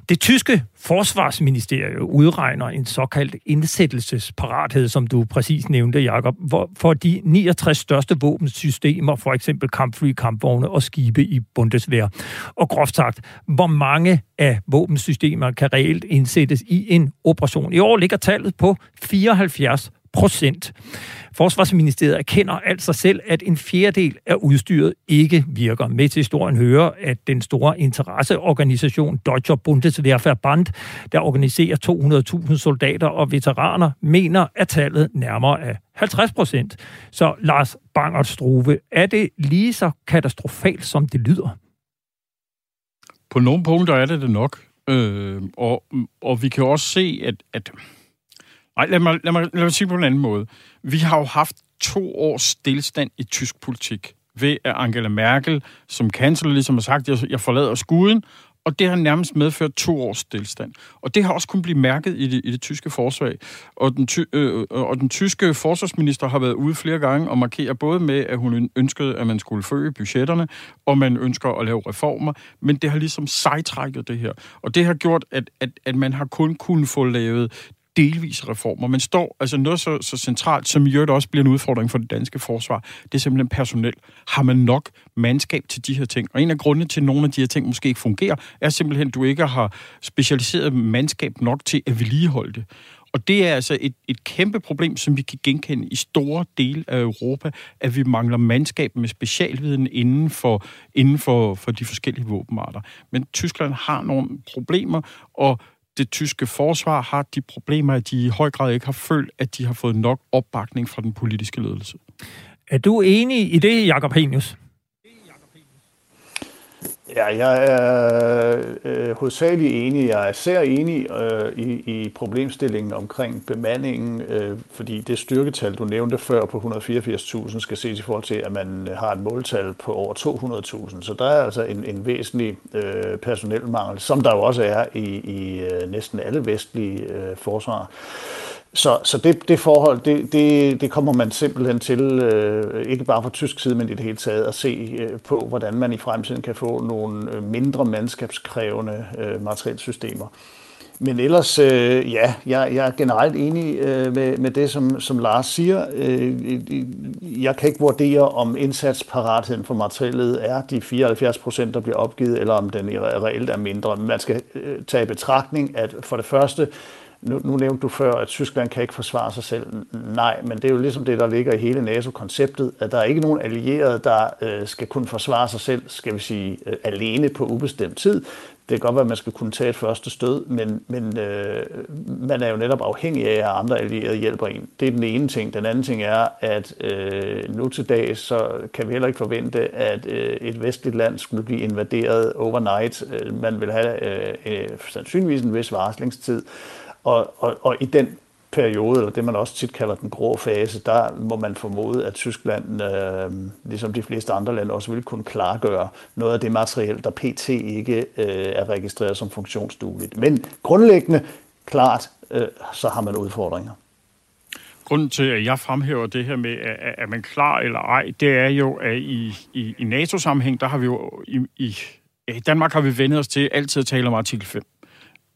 det tyske forsvarsministerium udregner en såkaldt indsættelsesparathed, som du præcis nævnte, Jakob, for de 69 største våbensystemer, for eksempel kampfly, kampvogne og skibe i Bundeswehr. Og groft sagt, hvor mange af våbensystemer kan reelt indsættes i en operation. I år ligger tallet på 74 procent. Forsvarsministeriet erkender altså selv, at en fjerdedel af udstyret ikke virker. Med til historien hører, at den store interesseorganisation Deutscher Bundeswehrverband, der organiserer 200.000 soldater og veteraner, mener, at tallet nærmere er 50 procent. Så Lars Bangert Struve, er det lige så katastrofalt, som det lyder? På nogle punkter er det det nok. Øh, og, og vi kan også se, at, at Nej, lad mig, lad, mig, lad mig sige på en anden måde. Vi har jo haft to års stillstand i tysk politik ved at Angela Merkel som kansler ligesom har sagt, at jeg forlader skuden, og det har nærmest medført to års stillstand. Og det har også kun blive mærket i det, i det tyske forsvar. Og den, ty, øh, øh og den tyske forsvarsminister har været ude flere gange og markerer både med, at hun ønskede, at man skulle følge budgetterne, og man ønsker at lave reformer, men det har ligesom sejtrækket det her. Og det har gjort, at, at, at man har kun kunnet få lavet delvise reformer. Men står altså noget så, så centralt, som i øvrigt også bliver en udfordring for det danske forsvar, det er simpelthen personel. Har man nok mandskab til de her ting? Og en af grundene til, at nogle af de her ting måske ikke fungerer, er simpelthen, at du ikke har specialiseret mandskab nok til at vedligeholde det. Og det er altså et, et kæmpe problem, som vi kan genkende i store dele af Europa, at vi mangler mandskab med specialviden inden for, inden for, for de forskellige våbenarter. Men Tyskland har nogle problemer, og det tyske forsvar har de problemer, at de i høj grad ikke har følt, at de har fået nok opbakning fra den politiske ledelse. Er du enig i det, Jakob Henius? Ja, jeg er øh, hovedsageligt enig. Jeg er især enig øh, i, i problemstillingen omkring bemandingen, øh, fordi det styrketal, du nævnte før på 184.000, skal ses i forhold til, at man har et måltal på over 200.000. Så der er altså en, en væsentlig øh, personelmangel, som der jo også er i, i øh, næsten alle vestlige øh, forsvar. Så, så det, det forhold, det, det, det kommer man simpelthen til, øh, ikke bare fra tysk side, men i det hele taget, at se øh, på, hvordan man i fremtiden kan få nogle øh, mindre mandskabskrævende øh, materielsystemer. Men ellers, øh, ja, jeg, jeg er generelt enig øh, med, med det, som, som Lars siger. Øh, jeg kan ikke vurdere, om indsatsparatheden for materiellet er de 74 procent, der bliver opgivet, eller om den reelt er mindre. Man skal øh, tage i betragtning, at for det første, nu, nu nævnte du før, at Tyskland kan ikke forsvare sig selv. Nej, men det er jo ligesom det, der ligger i hele NATO-konceptet, at der er ikke nogen allierede, der øh, skal kunne forsvare sig selv, skal vi sige, øh, alene på ubestemt tid. Det kan godt være, at man skal kunne tage et første stød, men, men øh, man er jo netop afhængig af, at andre allierede hjælper en. Det er den ene ting. Den anden ting er, at øh, nu til dag, så kan vi heller ikke forvente, at øh, et vestligt land skulle blive invaderet overnight. Øh, man vil have øh, øh, sandsynligvis en vis varslingstid. Og, og, og i den periode, eller det man også tit kalder den grå fase, der må man formode, at Tyskland, øh, ligesom de fleste andre lande, også vil kunne klargøre noget af det materiel, der pt. ikke øh, er registreret som funktionsdueligt. Men grundlæggende, klart, øh, så har man udfordringer. Grunden til, at jeg fremhæver det her med, at man klar eller ej, det er jo, at i, i, i NATO-sammenhæng, der har vi jo i, i, i Danmark har vi vendt os til altid at tale om artikel 5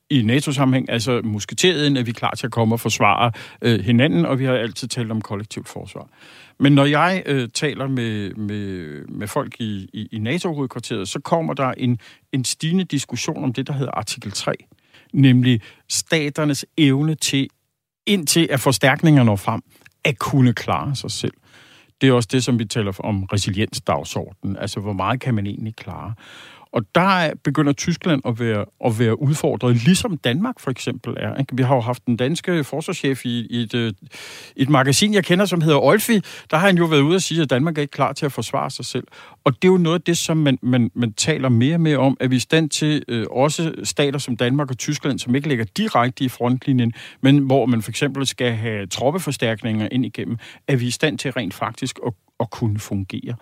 i NATO-sammenhæng, altså musketeret, at vi er klar til at komme og forsvare øh, hinanden, og vi har altid talt om kollektivt forsvar. Men når jeg øh, taler med, med, med folk i, i, i NATO-hovedkvarteret, så kommer der en, en stigende diskussion om det, der hedder artikel 3, nemlig staternes evne til, indtil at forstærkninger når frem, at kunne klare sig selv. Det er også det, som vi taler om resiliensdagsordenen, altså hvor meget kan man egentlig klare. Og der begynder Tyskland at være, at være udfordret, ligesom Danmark for eksempel er. Ikke? Vi har jo haft den danske forsvarschef i, i et, øh, et magasin, jeg kender, som hedder Olfi. Der har han jo været ude og sige, at Danmark er ikke klar til at forsvare sig selv. Og det er jo noget af det, som man, man, man taler mere og mere om, at vi er i stand til, øh, også stater som Danmark og Tyskland, som ikke ligger direkte i frontlinjen, men hvor man for eksempel skal have troppeforstærkninger ind igennem, at vi er i stand til rent faktisk at, at kunne fungere.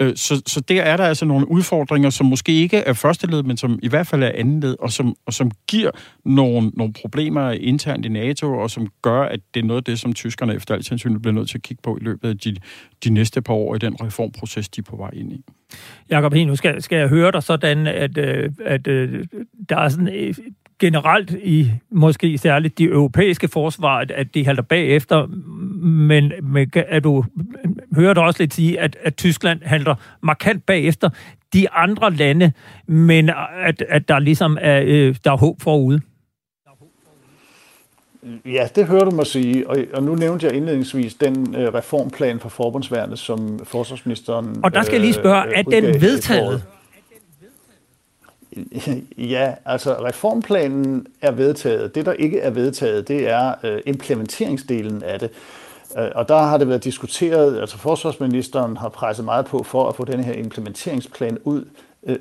Øh, så, så der er der altså nogle udfordringer, som måske ikke er første led, men som i hvert fald er anden led, og som, og som giver nogle, nogle problemer internt i NATO, og som gør, at det er noget af det, som tyskerne efter alt sandsynligt bliver nødt til at kigge på i løbet af de, de næste par år i den reformproces, de er på vej ind i. Jakob nu skal, skal jeg høre dig sådan, at, øh, at, at der er sådan øh, generelt i måske særligt de europæiske forsvar, at, at de halter bagefter, men, men at du hører du også lidt sige, at, at Tyskland halter markant bagefter de andre lande, men at, at der ligesom er, øh, der er håb forude. Ja, det hører du mig sige, og, og nu nævnte jeg indledningsvis den øh, reformplan for forbundsværnet, som forsvarsministeren... Og der skal jeg lige spørge, øh, er den vedtaget? Ja, altså reformplanen er vedtaget. Det, der ikke er vedtaget, det er øh, implementeringsdelen af det. Øh, og der har det været diskuteret, altså forsvarsministeren har presset meget på for at få den her implementeringsplan ud øh,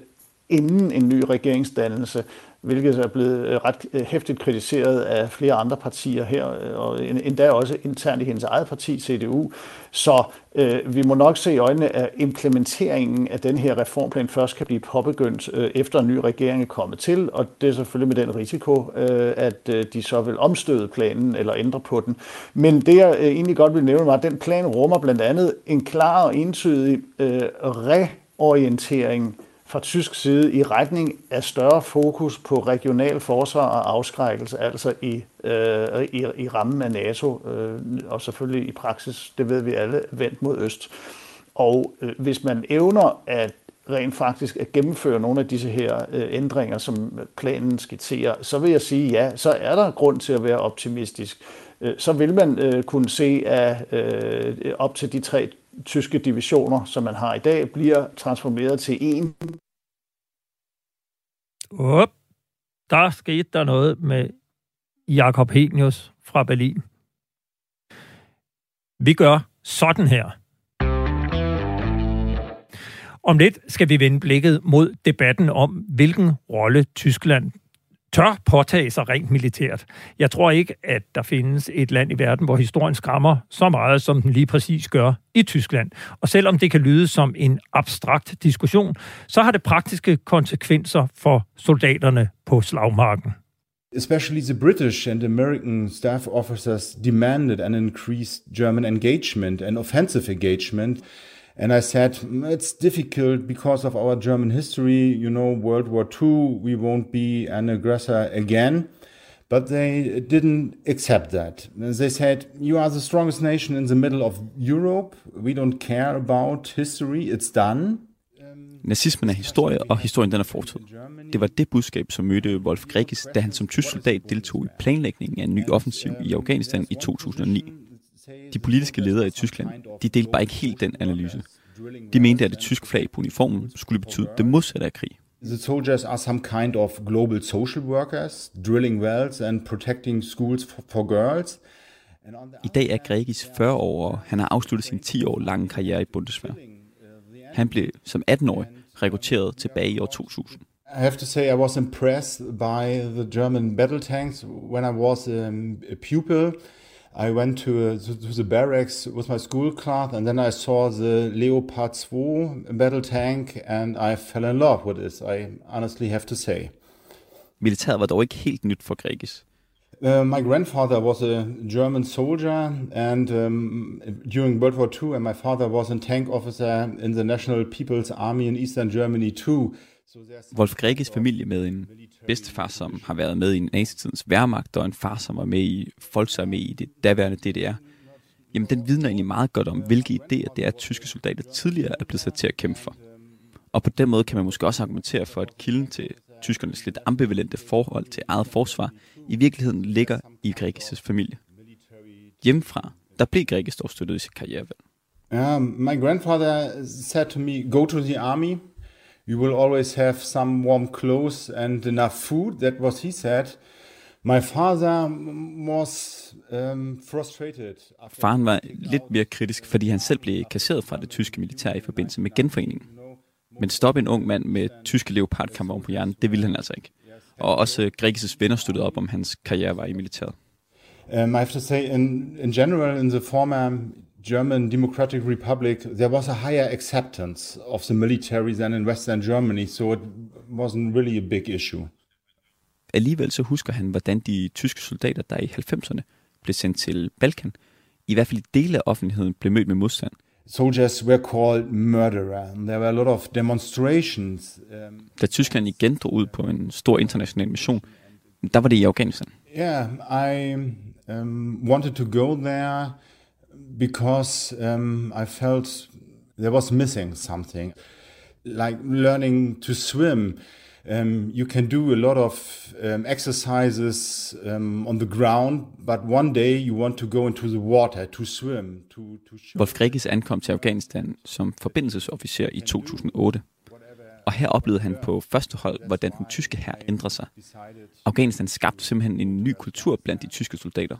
inden en ny regeringsdannelse hvilket er blevet øh, ret øh, hæftigt kritiseret af flere andre partier her, øh, og endda også internt i hendes eget parti, CDU. Så øh, vi må nok se i øjnene, at implementeringen af den her reformplan først kan blive påbegyndt øh, efter en ny regering er kommet til, og det er selvfølgelig med den risiko, øh, at øh, de så vil omstøde planen eller ændre på den. Men det jeg øh, egentlig godt vil nævne var, at den plan rummer blandt andet en klar og entydig øh, reorientering fra tysk side i retning af større fokus på regional forsvar og afskrækkelse, altså i, øh, i, i rammen af NATO, øh, og selvfølgelig i praksis, det ved vi alle, vendt mod øst. Og øh, hvis man evner at rent faktisk at gennemføre nogle af disse her øh, ændringer, som planen skitserer, så vil jeg sige, ja, så er der grund til at være optimistisk. Øh, så vil man øh, kunne se, at øh, op til de tre tyske divisioner, som man har i dag, bliver transformeret til en. Op. Der skete der noget med Jakob Henius fra Berlin. Vi gør sådan her. Om lidt skal vi vende blikket mod debatten om, hvilken rolle Tyskland tør påtage sig rent militært. Jeg tror ikke, at der findes et land i verden, hvor historien skræmmer så meget, som den lige præcis gør i Tyskland. Og selvom det kan lyde som en abstrakt diskussion, så har det praktiske konsekvenser for soldaterne på slagmarken. Especially the British and American staff officers demanded an increased German engagement and offensive engagement. And I said, it's difficult because of our German history. You know, World War II, we won't be an aggressor again. But they didn't accept that. They said, You are the strongest nation in the middle of Europe. We don't care about history. It's done. Nazismen er historie, og historien den er fortid. Det var det budskab, som mødte Wolf Gregis, da han som tysk soldat deltog i planlægningen af en ny offensiv i Afghanistan i 2009. De politiske ledere i Tyskland, de delte bare ikke helt den analyse. De mente, at det tyske flag på uniformen skulle betyde det modsatte af krig. The soldiers are some kind of global social workers, drilling wells and protecting schools for, for girls. I dag er Gregis 40 år, og han har afsluttet sin 10 år lange karriere i Bundeswehr. Han blev som 18-årig rekrutteret tilbage i år 2000. I have to say I was impressed by the German battle tanks when I was um, a pupil. I went to, uh, to, to the barracks with my school class, and then I saw the Leopard 2 battle tank, and I fell in love with it. I honestly have to say. Militæret var dog ikke helt nyt for Gregis. Uh, my grandfather was a German soldier, and um, during World War II, and my father was a tank officer in the National People's Army in Eastern Germany too. Wolf Gregis familie med en bedstefar, som har været med i nazitidens værmagt, og en far, som var med i Folksarmé i det daværende DDR, jamen den vidner egentlig meget godt om, hvilke idéer det er, at tyske soldater tidligere er blevet sat til at kæmpe for. Og på den måde kan man måske også argumentere for, at kilden til tyskernes lidt ambivalente forhold til eget forsvar i virkeligheden ligger i Gregis' familie. Hjemmefra, der blev Gregis dog støttet i sit karrierevalg. Uh, my grandfather said to me, go to the army, you will always have some warm clothes and enough food. That was he said. My father was um, frustrated. Faren var lidt mere kritisk, fordi han selv blev kasseret fra det tyske militær i forbindelse med genforeningen. Men stoppe en ung mand med tyske leopardkampvogne på hjernen, det ville han altså ikke. Og også Gregis' venner støttede op om hans karriere var i militæret. Um, I have to say, in, in general, in the former German Democratic Republic, there was a higher acceptance of the military than in Western Germany, so it wasn't really a big issue. Alligevel så husker han, hvordan de tyske soldater, der i 90'erne blev sendt til Balkan, i hvert fald dele af offentligheden blev mødt med modstand. Soldiers were called murderer. There were a lot of demonstrations. Um, da Tyskland igen drog ud på en stor international mission, der var det i Afghanistan. Yeah, I um, wanted to go there because um, I felt there was missing something, like learning to swim. Um, you can do a lot of um, exercises um, on the ground, but one day you want to go into the water to swim. To, to Wolf Gregis ankom til Afghanistan som forbindelsesofficer i 2008. Og her oplevede han på første hold, hvordan den tyske hær ændrede sig. Afghanistan skabte simpelthen en ny kultur blandt de tyske soldater.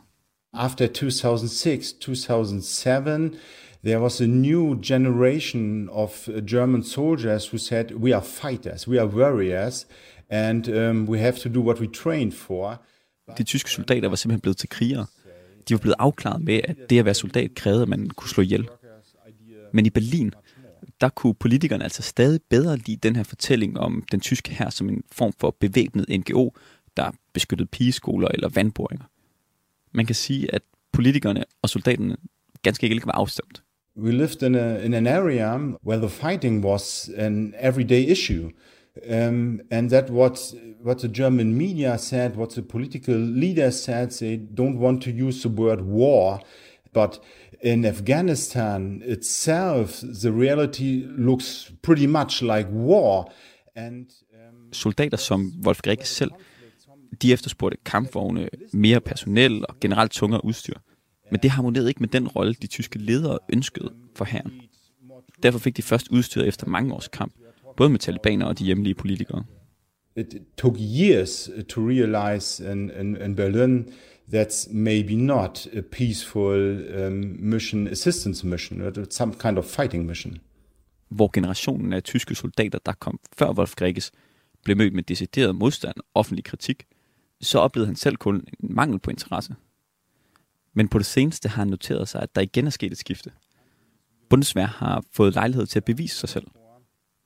After 2006, 2007, there was a new generation of German soldiers who said, We are fighters, we are warriors, and um, we have to do what we trained for. De tyske soldater var simpelthen blevet til krigere. De var blevet afklaret med, at det at være soldat krævede, at man kunne slå ihjel. Men i Berlin, der kunne politikerne altså stadig bedre lide den her fortælling om den tyske her som en form for bevæbnet NGO, der beskyttede pigeskoler eller vandboringer. Man kan sige, at politikerne og soldaterne ganske ikke var afstemt. We lived in, a, in an area where the fighting was an everyday issue. Um, and that what what the German media said, what the political leaders said, they don't want to use the word war, but in Afghanistan itself, the reality looks pretty much like war. And um, soldater som Wolf Greg selv, de efterspurgte kampvogne, mere personel og generelt tungere udstyr. Men det harmonerede ikke med den rolle, de tyske ledere ønskede for herren. Derfor fik de først udstyret efter mange års kamp, både med talibaner og de hjemlige politikere. It took years to realize in, in, in Berlin that's maybe not a peaceful um, mission, assistance mission, but some kind of fighting mission. Hvor generationen af tyske soldater, der kom før Wolf Gregges, blev mødt med decideret modstand og offentlig kritik, så oplevede han selv kun en mangel på interesse. Men på det seneste har han noteret sig, at der igen er sket et skifte. Bundeswehr har fået lejlighed til at bevise sig selv.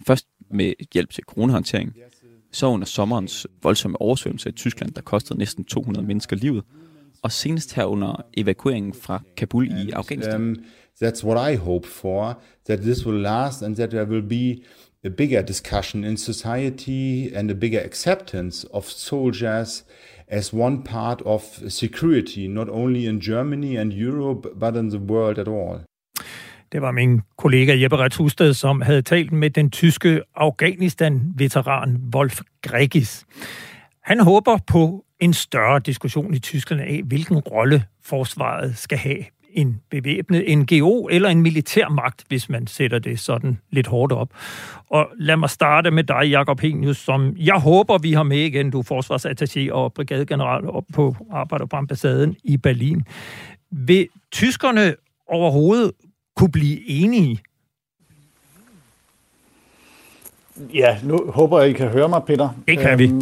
Først med hjælp til coronahåndtering, så under sommerens voldsomme oversvømmelse i Tyskland, der kostede næsten 200 mennesker livet, og senest her under evakueringen fra Kabul i Afghanistan. Um, that's what I hope for, that this will last and that there will be a bigger discussion in society and a bigger acceptance of soldiers as one part of security, not only in Germany and Europe, but in the world at all. Det var min kollega Jeppe Retshusted, som havde talt med den tyske Afghanistan-veteran Wolf Gregis. Han håber på en større diskussion i Tyskland af, hvilken rolle forsvaret skal have. En bevæbnet NGO eller en militær magt, hvis man sætter det sådan lidt hårdt op. Og lad mig starte med dig, Jakob Henius, som jeg håber, vi har med igen. Du er forsvarsattaché og brigadegeneral op på arbejder på ambassaden i Berlin. Vil tyskerne overhovedet kunne blive enige? Ja, nu håber jeg, I kan høre mig, Peter. Det kan vi.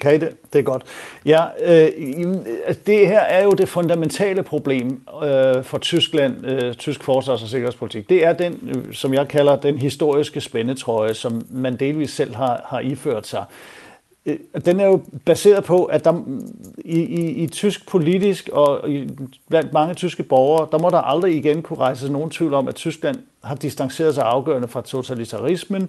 Kan I det? Det er godt. Ja, øh, det her er jo det fundamentale problem øh, for Tyskland, øh, tysk forsvars- og sikkerhedspolitik. Det er den, øh, som jeg kalder den historiske spændetrøje, som man delvis selv har, har iført sig. Øh, Øh, den er jo baseret på, at der i, i, i tysk politisk og i, blandt mange tyske borgere, der må der aldrig igen kunne rejse nogen tvivl om, at Tyskland har distanceret sig afgørende fra totalitarismen.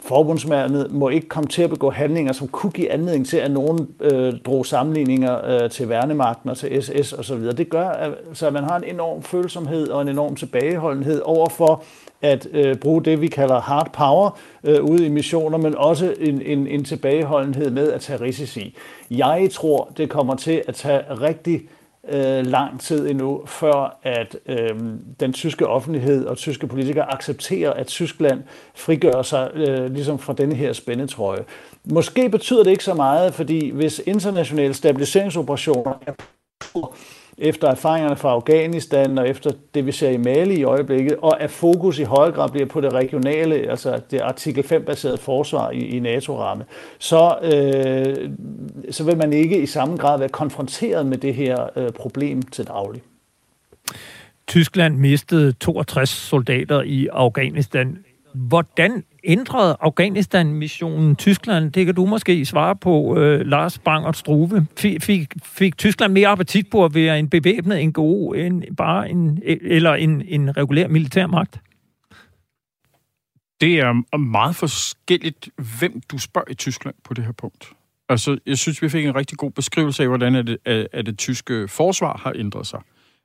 Forbundsmærket må ikke komme til at begå handlinger, som kunne give anledning til, at nogen øh, drog sammenligninger øh, til værnemagten og til SS osv. Det gør, at, så at man har en enorm følsomhed og en enorm tilbageholdenhed overfor for at øh, bruge det, vi kalder hard power øh, ude i missioner, men også en, en, en tilbageholdenhed med at tage risici. Jeg tror, det kommer til at tage rigtig øh, lang tid endnu, før at øh, den tyske offentlighed og tyske politikere accepterer, at Tyskland frigør sig øh, ligesom fra denne her spændetrøje. Måske betyder det ikke så meget, fordi hvis internationale stabiliseringsoperationer er efter erfaringerne fra Afghanistan og efter det, vi ser i Mali i øjeblikket, og at fokus i højere grad bliver på det regionale, altså det artikel 5-baserede forsvar i, i NATO-ramme, så, øh, så vil man ikke i samme grad være konfronteret med det her øh, problem til daglig. Tyskland mistede 62 soldater i Afghanistan. Hvordan ændrede Afghanistan-missionen Tyskland? Det kan du måske svare på, øh, Lars Bang og Struve. Fik, fik, fik Tyskland mere appetit på at være en bevæbnet NGO end bare en, eller en, en regulær militærmagt? Det er meget forskelligt, hvem du spørger i Tyskland på det her punkt. Altså, jeg synes, vi fik en rigtig god beskrivelse af, hvordan det, at det tyske forsvar har ændret sig.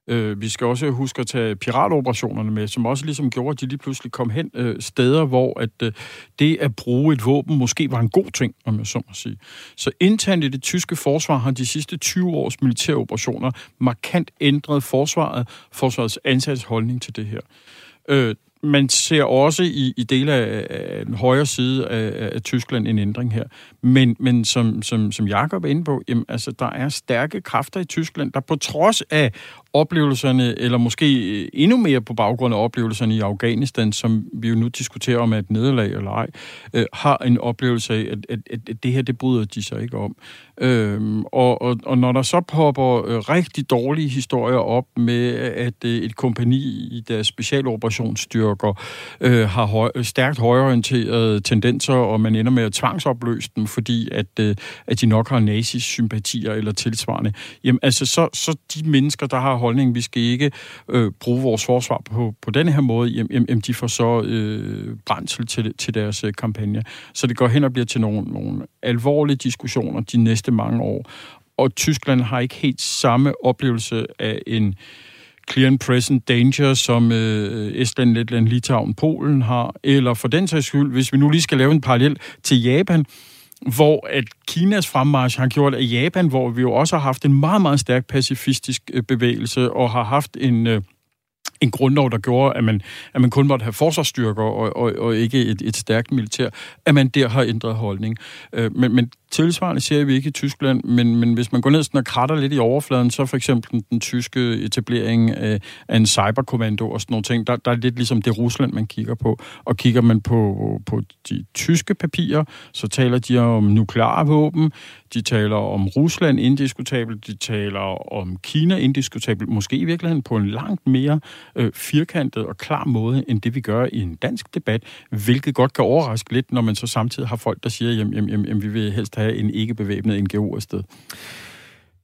Øh, vi skal også huske at tage piratoperationerne med, som også ligesom gjorde, at de lige pludselig kom hen øh, steder, hvor at øh, det at bruge et våben måske var en god ting, om jeg så må sige. Så internt i det tyske forsvar har de sidste 20 års militære operationer markant ændret forsvaret, forsvarets ansats holdning til det her. Øh, man ser også i, i dele af, af den højre side af, af Tyskland en ændring her. Men, men som, som, som Jacob er inde på, jamen, altså, der er stærke kræfter i Tyskland, der på trods af oplevelserne, eller måske øh, endnu mere på baggrund af oplevelserne i Afghanistan, som vi jo nu diskuterer om er et nederlag eller ej, øh, har en oplevelse af, at, at, at, at det her, det bryder de sig ikke om. Øhm, og, og, og når der så popper øh, rigtig dårlige historier op med, at øh, et kompani i deres specialoperationsstyrker øh, har høj, stærkt højorienterede tendenser, og man ender med at tvangsopløse dem, fordi at, øh, at de nok har nazisympatier eller tilsvarende, jamen altså så, så de mennesker, der har holdningen, vi skal ikke øh, bruge vores forsvar på, på denne her måde, jamen, jamen de får så øh, brændsel til, til deres øh, kampagne. Så det går hen og bliver til nogle, nogle alvorlige diskussioner de næste mange år. Og Tyskland har ikke helt samme oplevelse af en clear and present danger, som øh, Estland, Letland, Litauen, Polen har, eller for den sags skyld, hvis vi nu lige skal lave en parallel til Japan, hvor at Kinas fremmarsch har gjort, at Japan, hvor vi jo også har haft en meget, meget stærk pacifistisk øh, bevægelse, og har haft en... Øh, en grundlov, der gjorde, at man, at man kun måtte have forsvarsstyrker og, og, og ikke et, et stærkt militær, at man der har ændret holdning. Øh, men, men tilsvarende ser vi ikke i Tyskland, men, men hvis man går ned og kratter lidt i overfladen, så for eksempel den, den tyske etablering af, af en cyberkommando og sådan nogle ting, der, der er lidt ligesom det Rusland, man kigger på. Og kigger man på, på de tyske papirer, så taler de om nukleare våben, de taler om Rusland indiskutabelt, de taler om Kina indiskutabelt, måske i virkeligheden på en langt mere øh, firkantet og klar måde, end det vi gør i en dansk debat, hvilket godt kan overraske lidt, når man så samtidig har folk, der siger, jamen, jamen, jamen vi vil helst have en ikke-bevæbnet NGO afsted.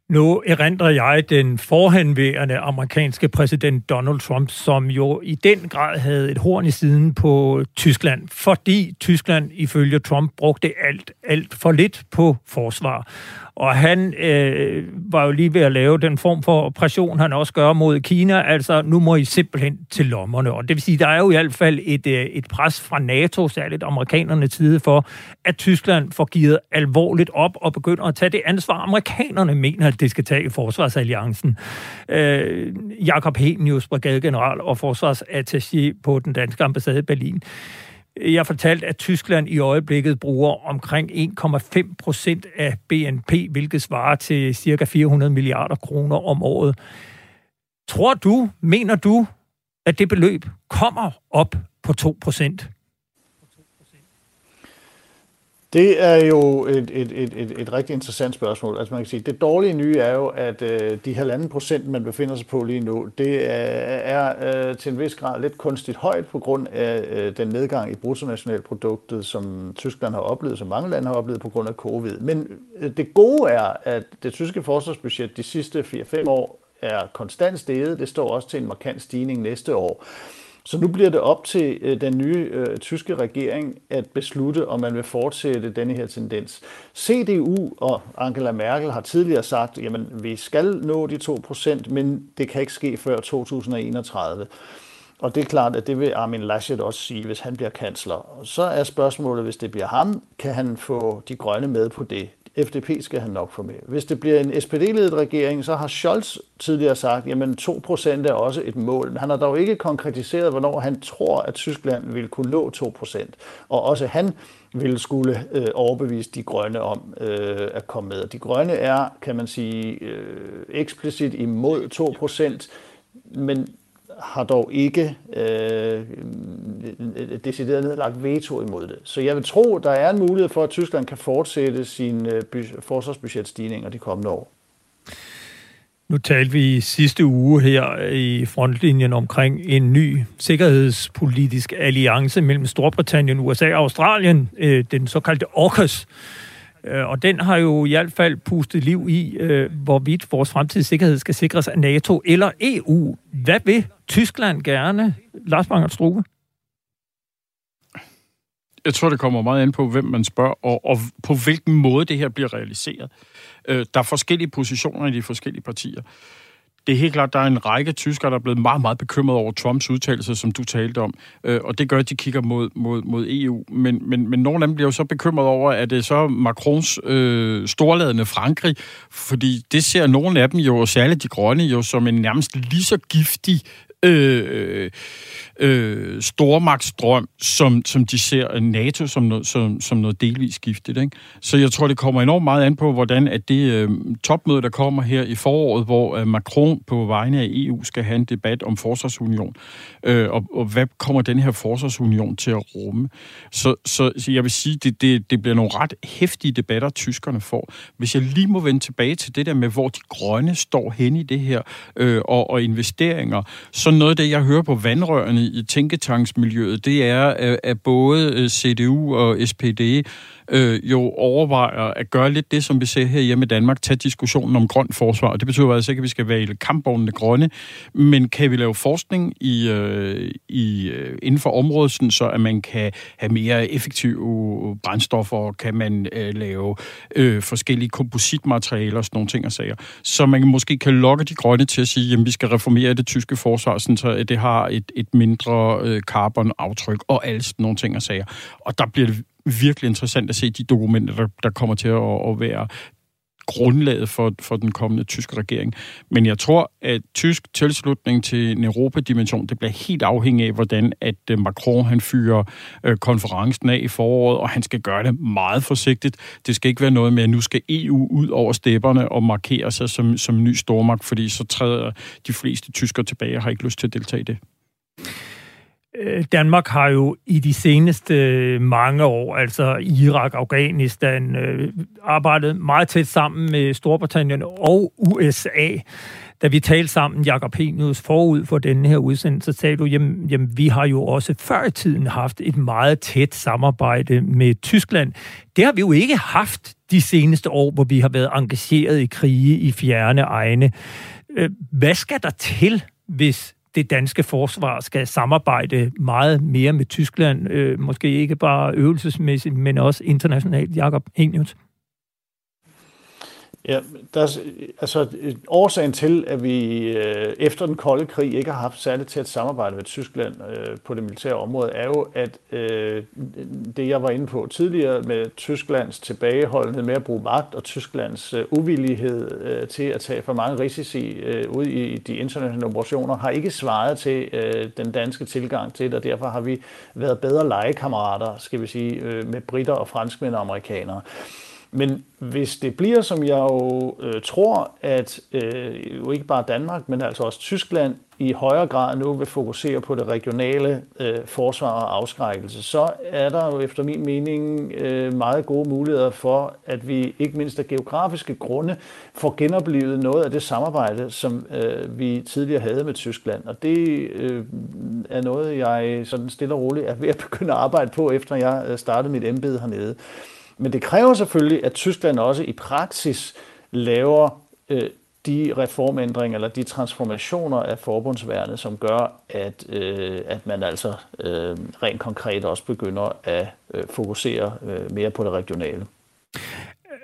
Nu erindrer jeg den forhenværende amerikanske præsident Donald Trump, som jo i den grad havde et horn i siden på Tyskland, fordi Tyskland ifølge Trump brugte alt, alt for lidt på forsvar. Og han øh, var jo lige ved at lave den form for pression, han også gør mod Kina. Altså, nu må I simpelthen til lommerne. Og det vil sige, der er jo i hvert fald et, øh, et pres fra NATO, særligt amerikanerne tid for, at Tyskland får givet alvorligt op og begynder at tage det ansvar, amerikanerne mener, at det skal tage i forsvarsalliancen. Øh, Jakob Henius, brigadegeneral og forsvarsattaché på den danske ambassade i Berlin. Jeg fortalte, at Tyskland i øjeblikket bruger omkring 1,5 procent af BNP, hvilket svarer til cirka 400 milliarder kroner om året. Tror du, mener du, at det beløb kommer op på 2 procent? Det er jo et, et, et, et, et rigtig interessant spørgsmål. Altså man kan sige, det dårlige nye er jo, at øh, de halvanden procent, man befinder sig på lige nu, det er, er øh, til en vis grad lidt kunstigt højt på grund af øh, den nedgang i bruttonationalproduktet, som Tyskland har oplevet, som mange lande har oplevet på grund af covid. Men øh, det gode er, at det tyske forsvarsbudget de sidste 4-5 år er konstant steget. Det står også til en markant stigning næste år. Så nu bliver det op til øh, den nye øh, tyske regering at beslutte, om man vil fortsætte denne her tendens. CDU og Angela Merkel har tidligere sagt, at vi skal nå de 2%, men det kan ikke ske før 2031. Og det er klart, at det vil Armin Laschet også sige, hvis han bliver kansler. Så er spørgsmålet, hvis det bliver ham, kan han få de grønne med på det? FDP skal han nok få med. Hvis det bliver en SPD-ledet regering, så har Scholz tidligere sagt, jamen 2% er også et mål. Han har dog ikke konkretiseret, hvornår han tror, at Tyskland vil kunne nå 2%. Og også han ville skulle øh, overbevise de grønne om øh, at komme med. De grønne er, kan man sige, øh, eksplicit imod 2%, men har dog ikke øh, decideret nedlagt veto imod det. Så jeg vil tro, der er en mulighed for, at Tyskland kan fortsætte sin øh, forsvarsbudgetstigninger de kommende år. Nu talte vi sidste uge her i frontlinjen omkring en ny sikkerhedspolitisk alliance mellem Storbritannien, USA og Australien, øh, den såkaldte AUKUS. Øh, og den har jo i hvert fald pustet liv i, øh, hvorvidt vores fremtidige sikkerhed skal sikres af NATO eller EU. Hvad vil Tyskland gerne, Lars Banger Struve? Jeg tror, det kommer meget an på, hvem man spørger, og, og på hvilken måde det her bliver realiseret. Øh, der er forskellige positioner i de forskellige partier det er helt klart, der er en række tyskere, der er blevet meget, meget bekymret over Trumps udtalelse, som du talte om. Øh, og det gør, at de kigger mod, mod, mod EU. Men, men, men nogle af dem bliver jo så bekymret over, at det er så Macrons øh, storladende Frankrig, fordi det ser nogle af dem jo, særligt de grønne, jo som en nærmest lige så giftig øh, øh øh, stormagtsdrøm, som, som de ser øh, NATO som noget, som, som noget delvis skiftet. Ikke? Så jeg tror, det kommer enormt meget an på, hvordan at det øh, topmøde, der kommer her i foråret, hvor øh, Macron på vegne af EU skal have en debat om forsvarsunion, øh, og, og hvad kommer den her forsvarsunion til at rumme? Så, så, så jeg vil sige, det, det, det bliver nogle ret hæftige debatter, tyskerne får. Hvis jeg lige må vende tilbage til det der med, hvor de grønne står hen i det her, øh, og, og investeringer, så noget af det, jeg hører på vandrørene i tænketanksmiljøet, det er, øh, at både øh, CDU og SPD øh, jo overvejer at gøre lidt det, som vi ser her hjemme i Danmark, tage diskussionen om grønt forsvar. Og det betyder altså ikke, at vi skal vælge kampvognene grønne, men kan vi lave forskning i, øh, i, øh, inden for området, sådan, så at man kan have mere effektive brændstoffer, kan man øh, lave øh, forskellige kompositmaterialer og sådan nogle ting og sager. Så man måske kan lokke de grønne til at sige, at vi skal reformere det tyske forsvar, sådan, så det har et, et mindre øh, carbonaftryk og alle sådan nogle ting og sager. Og der bliver det virkelig interessant at se de dokumenter, der, der kommer til at, at være grundlaget for, for den kommende tyske regering. Men jeg tror, at tysk tilslutning til en Europadimension, det bliver helt afhængig af, hvordan at øh, Macron han fyrer øh, konferencen af i foråret, og han skal gøre det meget forsigtigt. Det skal ikke være noget med, at nu skal EU ud over stepperne og markere sig som, som ny stormagt, fordi så træder de fleste tyskere tilbage og har ikke lyst til at deltage i det. Øh, Danmark har jo i de seneste øh, mange år, altså Irak, Afghanistan, øh, arbejdet meget tæt sammen med Storbritannien og USA. Da vi talte sammen, Jakob Henius, forud for denne her udsendelse, så sagde du, jamen, jamen vi har jo også før i tiden haft et meget tæt samarbejde med Tyskland. Det har vi jo ikke haft de seneste år, hvor vi har været engageret i krige i fjerne egne. Hvad skal der til, hvis det danske forsvar skal samarbejde meget mere med Tyskland, øh, måske ikke bare øvelsesmæssigt, men også internationalt. Jakob Henius. Ja, der er, altså årsagen til, at vi øh, efter den kolde krig ikke har haft særligt tæt samarbejde med Tyskland øh, på det militære område, er jo, at øh, det, jeg var inde på tidligere med Tysklands tilbageholdenhed med at bruge magt og Tysklands øh, uvillighed øh, til at tage for mange risici øh, ud i de internationale operationer, har ikke svaret til øh, den danske tilgang til det, og derfor har vi været bedre legekammerater, skal vi sige, øh, med britter og franskmænd og amerikanere. Men hvis det bliver, som jeg jo øh, tror, at øh, jo ikke bare Danmark, men altså også Tyskland i højere grad nu vil fokusere på det regionale øh, forsvar og afskrækkelse, så er der jo efter min mening øh, meget gode muligheder for, at vi ikke mindst af geografiske grunde får genoplevet noget af det samarbejde, som øh, vi tidligere havde med Tyskland. Og det øh, er noget, jeg sådan stille og roligt er ved at begynde at arbejde på, efter jeg øh, startede mit embede hernede. Men det kræver selvfølgelig, at Tyskland også i praksis laver øh, de reformændringer eller de transformationer af forbundsværnet, som gør, at, øh, at man altså øh, rent konkret også begynder at øh, fokusere øh, mere på det regionale.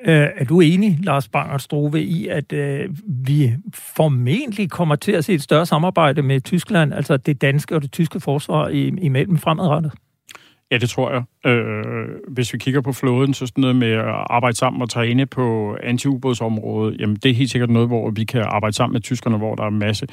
Øh, er du enig, Lars Bangert Struve, i, at øh, vi formentlig kommer til at se et større samarbejde med Tyskland, altså det danske og det tyske forsvar imellem fremadrettet? Ja, det tror jeg. Øh, hvis vi kigger på flåden, så sådan noget med at arbejde sammen og træne på anti-ubådsområdet, jamen det er helt sikkert noget, hvor vi kan arbejde sammen med tyskerne, hvor der er en masse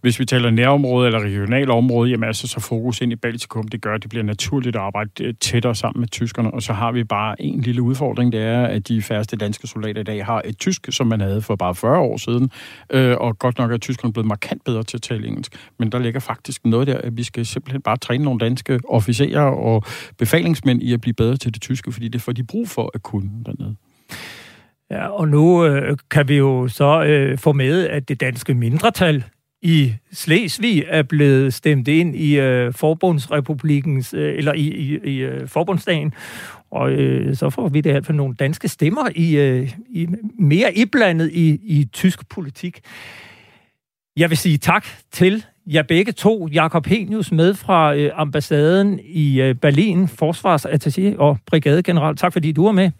hvis vi taler nærområde eller regionale område, jamen altså så fokus ind i Baltikum, det gør, at det bliver naturligt at arbejde øh, tættere sammen med tyskerne. Og så har vi bare en lille udfordring, det er, at de færreste danske soldater i dag har et tysk, som man havde for bare 40 år siden. Øh, og godt nok er tyskerne blevet markant bedre til at tale engelsk. Men der ligger faktisk noget der, at vi skal simpelthen bare træne nogle danske officerer og befalingsmænd i at blive bedre til det tyske, fordi det får de brug for at kunne dernede. Ja, og nu øh, kan vi jo så øh, få med, at det danske mindretal i Slesvig er blevet stemt ind i øh, Forbundsrepublikens, øh, eller i, i, i øh, Forbundsdagen, og øh, så får vi det hvert nogle danske stemmer i, øh, i mere iblandet i, i tysk politik. Jeg vil sige tak til jer begge to. Jakob Henius med fra øh, ambassaden i øh, Berlin, forsvarsattaché og brigadegeneral. Tak fordi du var med.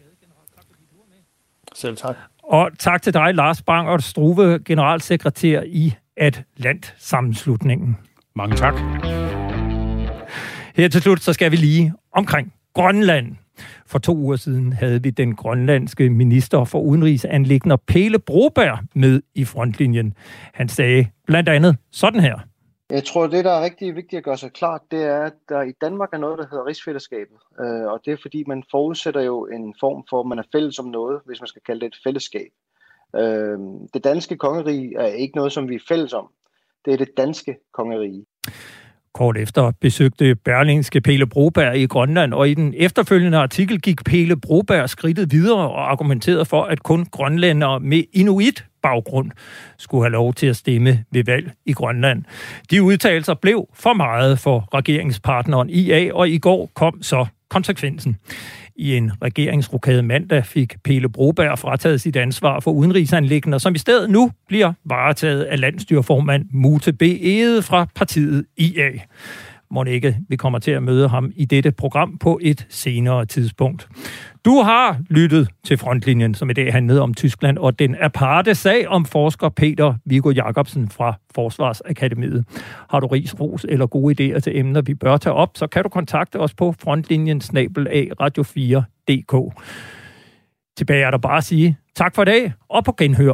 Selv tak. Og tak til dig, Lars Bang og Struve, generalsekretær i Atlant-sammenslutningen. Mange tak. Her til slut, så skal vi lige omkring Grønland. For to uger siden havde vi den grønlandske minister for udenrigsanlæggende Pele Broberg med i frontlinjen. Han sagde blandt andet sådan her. Jeg tror, det, der er rigtig vigtigt at gøre sig klart, det er, at der i Danmark er noget, der hedder rigsfællesskabet. Øh, og det er fordi, man forudsætter jo en form for, at man er fælles om noget, hvis man skal kalde det et fællesskab. Øh, det danske kongerige er ikke noget, som vi er fælles om. Det er det danske kongerige. Kort efter besøgte Berlingske Pele Broberg i Grønland, og i den efterfølgende artikel gik Pele Broberg skridtet videre og argumenterede for, at kun grønlændere med inuit baggrund skulle have lov til at stemme ved valg i Grønland. De udtalelser blev for meget for regeringspartneren IA, og i går kom så konsekvensen. I en regeringsrokade mandag fik Pele Broberg frataget sit ansvar for udenrigsanlæggende, som i stedet nu bliver varetaget af landstyrformand Mute B. Ede fra partiet IA. Må ikke, vi kommer til at møde ham i dette program på et senere tidspunkt. Du har lyttet til Frontlinjen, som i dag handlede om Tyskland, og den aparte sag om forsker Peter Viggo Jacobsen fra Forsvarsakademiet. Har du ris, ros eller gode idéer til emner, vi bør tage op, så kan du kontakte os på frontlinjen radio4.dk. Tilbage er der bare at sige tak for i dag, og på genhør.